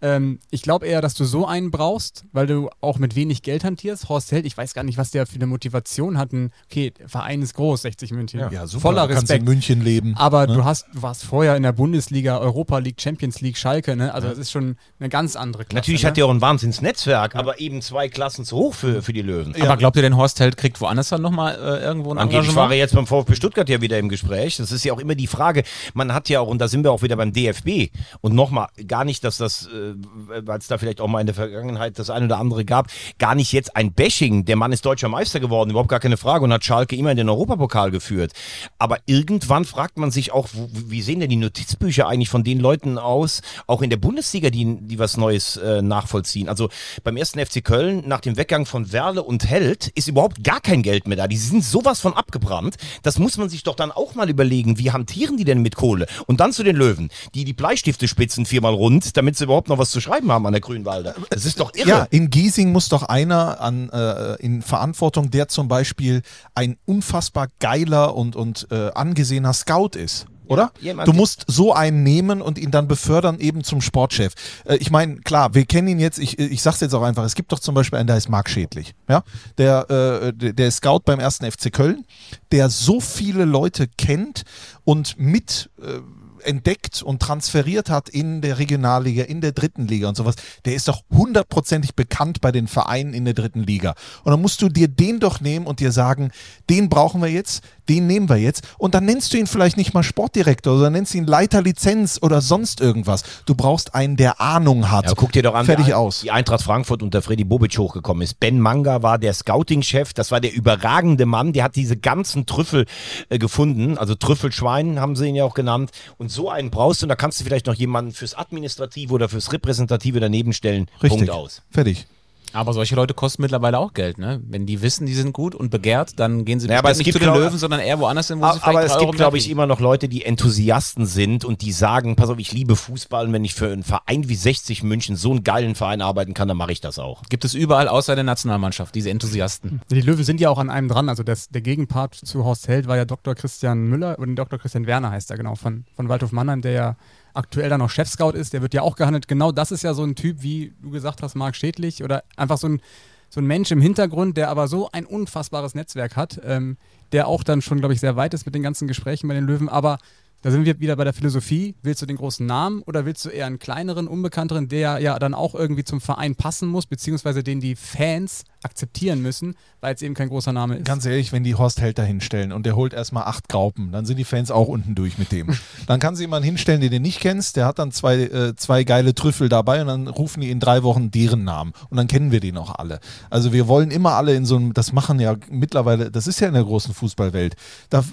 Speaker 4: Ähm, ich glaube eher, dass du so einen brauchst, weil du auch mit wenig Geld hantierst. Horst Held, ich weiß gar nicht, was der für eine Motivation hat. Ein- Okay, Verein ist groß, 60 München.
Speaker 1: ja, super.
Speaker 4: Voller
Speaker 1: du kannst
Speaker 4: Respekt.
Speaker 1: in München leben.
Speaker 4: Aber du hast, du warst vorher in der Bundesliga, Europa League, Champions League, Schalke, ne? Also das ist schon eine ganz andere Klasse.
Speaker 3: Natürlich
Speaker 4: ne?
Speaker 3: hat der auch ein Wahnsinnsnetzwerk, aber eben zwei Klassen zu hoch für, für die Löwen.
Speaker 2: Aber glaubt ihr, denn Horst Held kriegt woanders dann nochmal äh, irgendwo ein
Speaker 3: Angeblich war
Speaker 2: Engagement?
Speaker 3: er jetzt beim VfB Stuttgart ja wieder im Gespräch. Das ist ja auch immer die Frage. Man hat ja auch, und da sind wir auch wieder beim DFB. Und nochmal, gar nicht, dass das, äh, weil es da vielleicht auch mal in der Vergangenheit das eine oder andere gab, gar nicht jetzt ein Bashing. Der Mann ist deutscher Meister geworden, überhaupt gar keine Frage und hat Schalke immer in den Europapokal geführt. Aber irgendwann fragt man sich auch, wie sehen denn die Notizbücher eigentlich von den Leuten aus, auch in der Bundesliga, die, die was Neues äh, nachvollziehen. Also beim ersten FC Köln, nach dem Weggang von Werle und Held, ist überhaupt gar kein Geld mehr da. Die sind sowas von abgebrannt. Das muss man sich doch dann auch mal überlegen, wie hantieren die denn mit Kohle? Und dann zu den Löwen, die die Bleistifte spitzen viermal rund, damit sie überhaupt noch was zu schreiben haben an der Grünwalder. Das ist doch irre.
Speaker 1: Ja, in Giesing muss doch einer an, äh, in Verantwortung, der zum Beispiel ein unfassbar geiler und, und äh, angesehener Scout ist. Oder?
Speaker 3: jemand-
Speaker 1: du musst so einen nehmen und ihn dann befördern eben zum Sportchef. Äh, ich meine, klar, wir kennen ihn jetzt, ich, ich sag's jetzt auch einfach, es gibt doch zum Beispiel einen, der heißt Marc Schädlich. Ja? Der, äh, der, ist Scout beim ersten FC Köln, der so viele Leute kennt und mit äh, entdeckt und transferiert hat in der Regionalliga, in der dritten Liga und sowas, der ist doch hundertprozentig bekannt bei den Vereinen in der dritten Liga. Und dann musst du dir den doch nehmen und dir sagen, den brauchen wir jetzt, den nehmen wir jetzt. Und dann nennst du ihn vielleicht nicht mal Sportdirektor, sondern nennst ihn Leiter Lizenz oder sonst irgendwas. Du brauchst einen, der Ahnung hat.
Speaker 3: Ja, guck dir doch an,
Speaker 1: Fertig
Speaker 3: wie
Speaker 1: aus.
Speaker 3: die Eintracht Frankfurt unter Freddy Bobic hochgekommen ist. Ben Manga war der Scouting-Chef, das war der überragende Mann, der hat diese ganzen Trüffel äh, gefunden, also Trüffelschwein haben sie ihn ja auch genannt. Und so einen brauchst du, und da kannst du vielleicht noch jemanden fürs Administrative oder fürs Repräsentative daneben stellen.
Speaker 1: Richtig.
Speaker 3: Punkt aus.
Speaker 1: Fertig.
Speaker 2: Aber solche Leute kosten mittlerweile auch Geld, ne? Wenn die wissen, die sind gut und begehrt, dann gehen sie
Speaker 3: Ja, aber es
Speaker 2: nicht
Speaker 3: gibt
Speaker 2: zu den Löwen, sondern eher woanders hin, wo sie
Speaker 3: Aber,
Speaker 2: vielleicht
Speaker 3: aber es gibt, glaube ich, immer noch Leute, die Enthusiasten sind und die sagen, pass auf, ich liebe Fußball und wenn ich für einen Verein wie 60 München so einen geilen Verein arbeiten kann, dann mache ich das auch.
Speaker 2: Gibt es überall außer der Nationalmannschaft, diese Enthusiasten.
Speaker 4: Die Löwen sind ja auch an einem dran. Also das, der Gegenpart zu Horst Held war ja Dr. Christian Müller, oder Dr. Christian Werner heißt er genau, von, von Waldhof Mannheim, der ja aktuell dann noch Chefscout ist. Der wird ja auch gehandelt. Genau das ist ja so ein Typ, wie du gesagt hast, Marc Schädlich oder einfach so ein, so ein Mensch im Hintergrund, der aber so ein unfassbares Netzwerk hat, ähm, der auch dann schon, glaube ich, sehr weit ist mit den ganzen Gesprächen bei den Löwen. Aber Da sind wir wieder bei der Philosophie. Willst du den großen Namen oder willst du eher einen kleineren, unbekannteren, der ja dann auch irgendwie zum Verein passen muss, beziehungsweise den die Fans akzeptieren müssen, weil es eben kein großer Name ist?
Speaker 1: Ganz ehrlich, wenn die Horst Held da hinstellen und der holt erstmal acht Graupen, dann sind die Fans auch unten durch mit dem. Dann kann sie jemanden hinstellen, den du nicht kennst, der hat dann zwei, äh, zwei geile Trüffel dabei und dann rufen die in drei Wochen deren Namen und dann kennen wir den auch alle. Also wir wollen immer alle in so einem, das machen ja mittlerweile, das ist ja in der großen Fußballwelt. Da,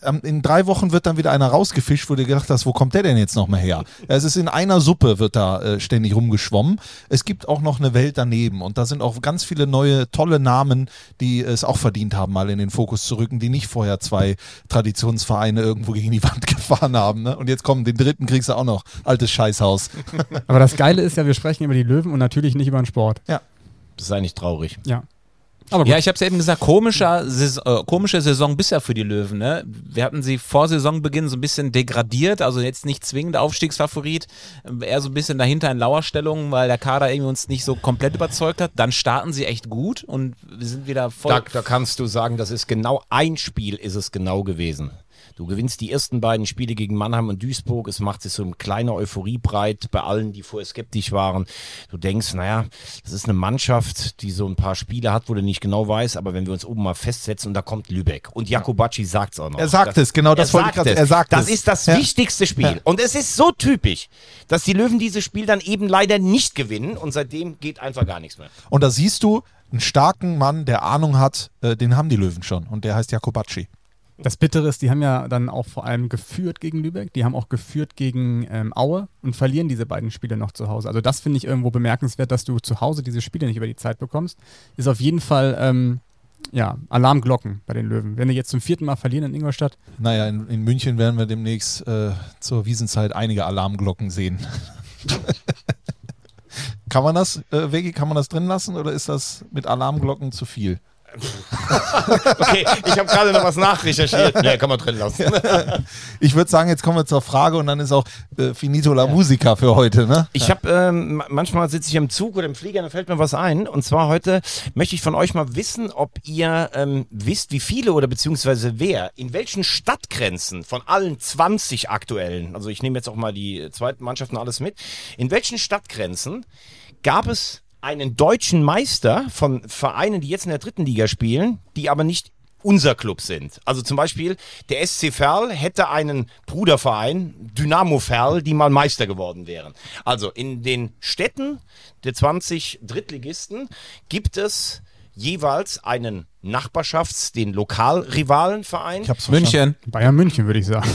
Speaker 1: äh, in drei Wochen wird dann wieder einer rausgefischt, wo du gedacht hast, wo kommt der denn jetzt nochmal her? Es ist in einer Suppe wird da äh, ständig rumgeschwommen. Es gibt auch noch eine Welt daneben und da sind auch ganz viele neue, tolle Namen, die es auch verdient haben, mal in den Fokus zu rücken, die nicht vorher zwei Traditionsvereine irgendwo gegen die Wand gefahren haben. Ne? Und jetzt kommen, den dritten kriegst du auch noch. Altes Scheißhaus.
Speaker 4: Aber das Geile ist ja, wir sprechen über die Löwen und natürlich nicht über den Sport.
Speaker 3: Das ist eigentlich traurig.
Speaker 4: Ja. Aber gut.
Speaker 2: Ja, ich habe es ja eben gesagt, komischer Saison, äh, komische Saison bisher für die Löwen. Ne? Wir hatten sie vor Saisonbeginn so ein bisschen degradiert, also jetzt nicht zwingend Aufstiegsfavorit, äh, eher so ein bisschen dahinter in Lauerstellung, weil der Kader irgendwie uns nicht so komplett überzeugt hat. Dann starten sie echt gut und wir sind wieder voll.
Speaker 3: Da, da kannst du sagen, das ist genau ein Spiel, ist es genau gewesen. Du gewinnst die ersten beiden Spiele gegen Mannheim und Duisburg. Es macht sich so eine kleine Euphorie breit bei allen, die vorher skeptisch waren. Du denkst, naja, das ist eine Mannschaft, die so ein paar Spiele hat, wo du nicht genau weißt, aber wenn wir uns oben mal festsetzen und da kommt Lübeck. Und Jakobacci sagt es auch noch.
Speaker 1: Er sagt es, genau das wollte ich gerade- er sagt
Speaker 3: Das
Speaker 1: es.
Speaker 3: ist das
Speaker 1: Ja.
Speaker 3: wichtigste Spiel. Und es ist so typisch, dass die Löwen dieses Spiel dann eben leider nicht gewinnen und seitdem geht einfach gar nichts mehr.
Speaker 1: Und da siehst du einen starken Mann, der Ahnung hat, äh, den haben die Löwen schon. Und der heißt Jakobacci.
Speaker 4: Das Bittere ist, die haben ja dann auch vor allem geführt gegen Lübeck, die haben auch geführt gegen ähm, Aue und verlieren diese beiden Spiele noch zu Hause. Also das finde ich irgendwo bemerkenswert, dass du zu Hause diese Spiele nicht über die Zeit bekommst. Ist auf jeden Fall ähm, ja, Alarmglocken bei den Löwen. Wenn die jetzt zum vierten Mal verlieren in Ingolstadt,
Speaker 1: Naja, in, in München werden wir demnächst äh, zur Wiesenzeit einige Alarmglocken sehen. kann man das, äh, Vegi, kann man das drin lassen oder ist das mit Alarmglocken zu viel?
Speaker 3: Okay, ich habe gerade noch was nachrecherchiert. Nee, kann man drin lassen.
Speaker 1: Ich würde sagen, jetzt kommen wir zur Frage und dann ist auch äh, Finito la Musica für heute, ne?
Speaker 3: Ich habe ähm, ma- manchmal sitze ich im Zug oder im Flieger, dann fällt mir was ein. Und zwar heute möchte ich von euch mal wissen, ob ihr ähm, wisst, wie viele oder beziehungsweise wer in welchen Stadtgrenzen von allen 20 aktuellen, also ich nehme jetzt auch mal die zweiten Mannschaften alles mit, in welchen Stadtgrenzen gab es einen deutschen Meister von Vereinen, die jetzt in der dritten Liga spielen, die aber nicht unser Club sind. Also zum Beispiel der SC Verl hätte einen Bruderverein, Dynamo Verl, die mal Meister geworden wären. Also in den Städten der 20 Drittligisten gibt es jeweils einen Nachbarschafts-, den Lokalrivalenverein.
Speaker 1: Ich hab's.
Speaker 2: München.
Speaker 4: Bayern München würde ich sagen.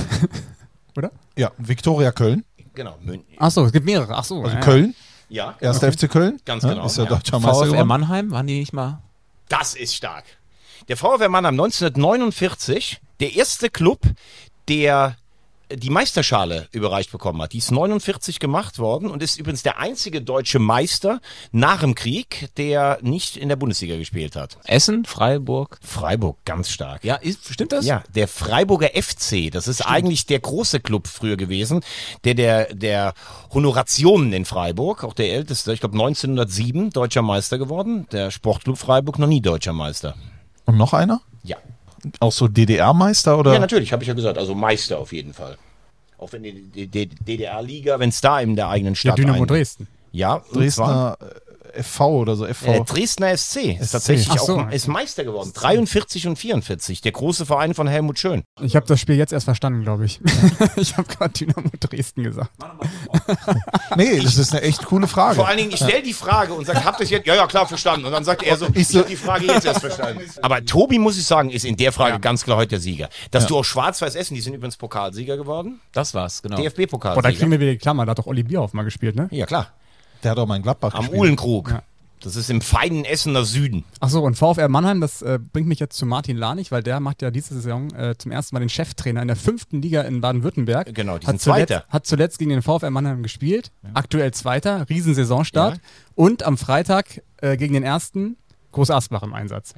Speaker 4: Oder?
Speaker 1: Ja, Viktoria Köln.
Speaker 3: Genau, Mün
Speaker 4: Achso, es gibt mehrere. Achso.
Speaker 1: Also
Speaker 4: ja.
Speaker 1: Köln,
Speaker 3: ja,
Speaker 1: erster FC Köln.
Speaker 3: Ganz
Speaker 1: Ja,
Speaker 3: genau,
Speaker 1: Ist ja,
Speaker 3: ja.
Speaker 1: deutscher Meister
Speaker 2: VfR
Speaker 1: geworden.
Speaker 2: Mannheim, waren die nicht mal?
Speaker 3: das ist stark. Der VfR Mannheim 1949, der erste Club, der die Meisterschale überreicht bekommen hat. Die ist 49 gemacht worden und ist übrigens der einzige deutsche Meister nach dem Krieg, der nicht in der Bundesliga gespielt hat.
Speaker 2: Essen, Freiburg.
Speaker 3: Freiburg, ganz stark.
Speaker 2: Ja, ist, stimmt das?
Speaker 3: Ja, der Freiburger FC, das ist eigentlich der große Club früher gewesen, der der der Honorationen in Freiburg, auch der älteste, ich glaube 1907 deutscher Meister geworden, der Sportclub Freiburg noch nie deutscher Meister.
Speaker 1: Und noch einer?
Speaker 3: Ja.
Speaker 1: Auch so DDR-Meister oder?
Speaker 3: Ja, natürlich, habe ich ja gesagt, also Meister auf jeden Fall. Auch wenn die, DDR-Liga, wenn es da in der eigenen
Speaker 4: Ja,
Speaker 3: Stadt
Speaker 4: Dynamo
Speaker 3: ein-
Speaker 4: Dresden.
Speaker 3: Ja,
Speaker 1: Dresdner FV oder so, FV.
Speaker 3: äh, Dresdner SC ist tatsächlich
Speaker 4: so.
Speaker 3: auch ist Meister geworden. 43 und 44, der große Verein von Helmut Schön.
Speaker 4: Ich habe das Spiel jetzt erst verstanden, glaube ich. ich habe gerade Dynamo Dresden gesagt.
Speaker 1: nee, das ist eine echt coole Frage.
Speaker 3: Vor allen Dingen, ich stelle die Frage und sage, habt ihr jetzt? Ja, ja, klar, verstanden. Und dann sagt er so, ich,
Speaker 1: so-
Speaker 3: habe die Frage jetzt erst verstanden. Aber Tobi, muss ich sagen, ist in der Frage ganz klar heute der Sieger. Dass du auch Schwarz-Weiß Essen, die sind übrigens Pokalsieger geworden.
Speaker 2: Das war's, genau.
Speaker 4: Boah, da
Speaker 3: DFB-Pokalsieger.
Speaker 4: kriegen wir wieder die Klammer. Da hat doch Olli Bierhoff mal gespielt, ne?
Speaker 3: Ja, klar.
Speaker 1: Der hat auch mal in Gladbach
Speaker 3: Am
Speaker 1: gespielt.
Speaker 3: Uhlenkrug.
Speaker 4: Ja.
Speaker 3: Das ist im feinen Essener Süden.
Speaker 4: Achso, und VfR Mannheim, das äh, bringt mich jetzt zu Martin Lanich, weil der macht ja diese Saison äh, zum ersten Mal den Cheftrainer in der fünften Liga in Baden-Württemberg.
Speaker 3: Genau, die
Speaker 4: hat
Speaker 3: sind
Speaker 4: zuletzt,
Speaker 3: Zweiter.
Speaker 4: Hat zuletzt gegen den VfR Mannheim gespielt, aktuell Zweiter, Riesensaisonstart.
Speaker 3: Ja.
Speaker 4: Und am Freitag äh, gegen den ersten Groß Asbach im Einsatz.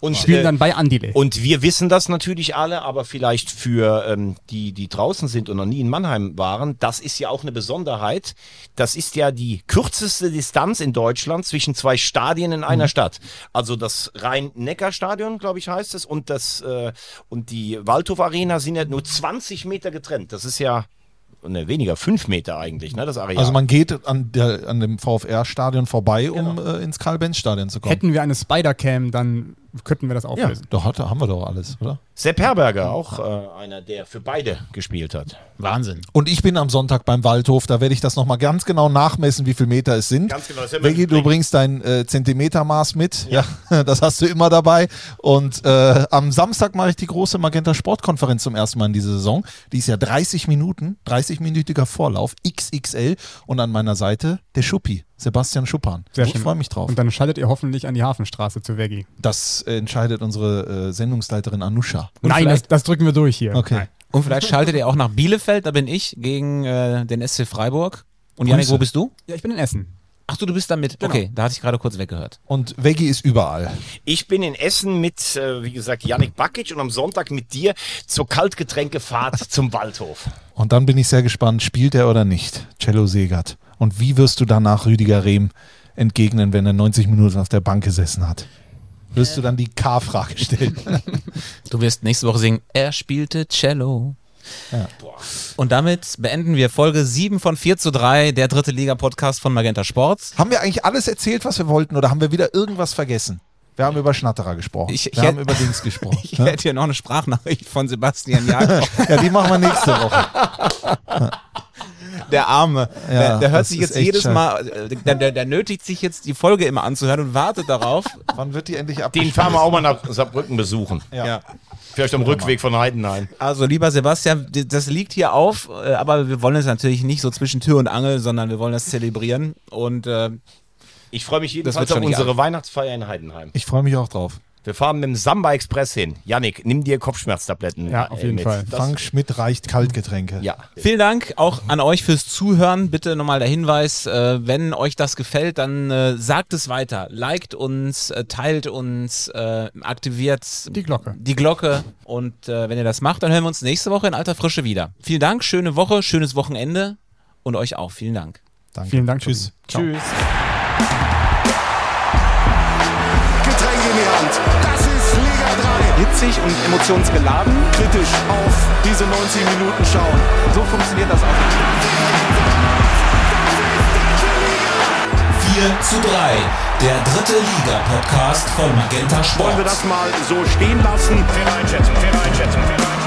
Speaker 3: Und,
Speaker 4: Spielen
Speaker 3: äh,
Speaker 4: dann bei Andile.
Speaker 3: Und wir wissen das natürlich alle, aber vielleicht für ähm, die, die draußen sind und noch nie in Mannheim waren, das ist ja auch eine Besonderheit. Das ist ja die kürzeste Distanz in Deutschland zwischen zwei Stadien in einer Stadt. Also das Rhein-Neckar-Stadion, glaube ich, heißt es, und das äh, und die Waldhof Arena sind ja nur 20 Meter getrennt. Das ist ja ne, weniger, fünf Meter eigentlich, ne, das Areal.
Speaker 1: Also man geht an, der, an dem VfR-Stadion vorbei, um äh, ins Karl-Benz-Stadion zu kommen.
Speaker 4: Hätten wir eine Spider-Cam, dann könnten wir das auflösen.
Speaker 1: Doch, hat, haben wir doch alles, oder?
Speaker 3: Sepp Herberger, auch äh, einer, der für beide gespielt hat.
Speaker 2: Wahnsinn.
Speaker 1: Und ich bin am Sonntag beim Waldhof, da werde ich das nochmal ganz genau nachmessen, wie viele Meter es sind.
Speaker 3: Ganz genau, das
Speaker 1: Veggie, du bringst dein äh, Zentimetermaß mit. Ja. das hast du immer dabei. Und äh, am Samstag mache ich die große Magenta Sportkonferenz zum ersten Mal in dieser Saison. Die ist ja 30 Minuten, 30-minütiger Vorlauf, XXL. Und an meiner Seite der Schuppi, Sebastian Schuppan.
Speaker 4: Sehr
Speaker 1: ich freue mich drauf.
Speaker 4: Und dann schaltet ihr hoffentlich an die Hafenstraße zu Veggie.
Speaker 1: Das äh, entscheidet unsere äh, Sendungsleiterin Anusha.
Speaker 2: Und
Speaker 4: Nein, das, das drücken wir durch hier.
Speaker 1: Okay.
Speaker 4: Nein.
Speaker 2: Und vielleicht schaltet ihr auch nach Bielefeld, da bin ich, gegen äh, den SC Freiburg. Und Janik, wo bist du?
Speaker 4: Ja, ich bin in Essen.
Speaker 2: Ach du, du bist da mit. Okay, da hatte ich gerade kurz weggehört.
Speaker 1: Und Veggie ist überall.
Speaker 3: Ich bin in Essen mit, äh, wie gesagt, Yannick Bakic und am Sonntag mit dir zur Kaltgetränkefahrt zum Waldhof.
Speaker 1: Und dann bin ich sehr gespannt, spielt er oder nicht, Cello Segert. Und wie wirst du danach Rüdiger Rehm entgegnen, wenn er 90 Minuten auf der Bank gesessen hat? Wirst du dann die K-Frage stellen?
Speaker 2: Du wirst nächste Woche singen, er spielte Cello. Und damit beenden wir Folge 7 von 4 zu 3, der dritte Liga-Podcast von Magenta Sports.
Speaker 1: haben wir eigentlich alles erzählt, was wir wollten, oder haben wir wieder irgendwas vergessen? Wir haben über Schnatterer gesprochen.
Speaker 2: Ich- ich
Speaker 1: wir haben
Speaker 2: hätt-
Speaker 1: über Dings gesprochen.
Speaker 2: Ich
Speaker 1: ne?
Speaker 2: hätte hier noch eine Sprachnachricht von Sebastian Jakob.
Speaker 1: Ja, die machen wir nächste Woche.
Speaker 2: Der Arme.
Speaker 1: Ja,
Speaker 2: der, der hört sich jetzt jedes
Speaker 1: scheiße.
Speaker 2: Mal, äh, der, der, der nötigt sich jetzt die Folge immer anzuhören und wartet darauf.
Speaker 1: Wann wird die endlich
Speaker 3: Den
Speaker 1: abgespielt?
Speaker 3: fahren wir auch mal nach Saarbrücken besuchen.
Speaker 1: Ja.
Speaker 3: Vielleicht am Rückweg von Heidenheim.
Speaker 2: Also lieber Sebastian, das liegt hier auf, äh, aber wir wollen es natürlich nicht so zwischen Tür und Angel, sondern wir wollen das zelebrieren. Und äh,
Speaker 3: Ich freue mich
Speaker 2: Das
Speaker 3: jedenfalls
Speaker 2: wird
Speaker 3: auf unsere. Weihnachtsfeier in Heidenheim.
Speaker 1: Ich freue mich auch drauf.
Speaker 3: Wir fahren mit dem Samba Express hin. Yannick, nimm dir Kopfschmerztabletten.
Speaker 4: Ja, auf jeden
Speaker 3: mit.
Speaker 4: Fall.
Speaker 3: Das,
Speaker 1: Frank Schmidt reicht Kaltgetränke.
Speaker 3: ja.
Speaker 2: vielen Dank auch an euch fürs Zuhören. Bitte nochmal der Hinweis, äh, wenn euch das gefällt, dann äh, sagt es weiter. Liked uns, äh, teilt uns, äh, aktiviert
Speaker 4: Die Glocke.
Speaker 2: die Glocke. Und äh, wenn ihr das macht, dann hören wir uns nächste Woche in alter Frische wieder. Vielen Dank, schöne Woche, schönes Wochenende und euch auch. Vielen Dank.
Speaker 1: Danke.
Speaker 4: Vielen Dank.
Speaker 1: Tschüss.
Speaker 2: Tschüss.
Speaker 5: Hitzig und emotionsgeladen.
Speaker 6: Kritisch auf diese 90 Minuten schauen.
Speaker 5: So funktioniert das auch.
Speaker 7: 4 zu 3, der dritte Liga-Podcast von Magenta Sport.
Speaker 6: Wollen wir das mal so stehen lassen?
Speaker 5: Faire Einschätzung, faire Einschätzung, faire Einschätzung.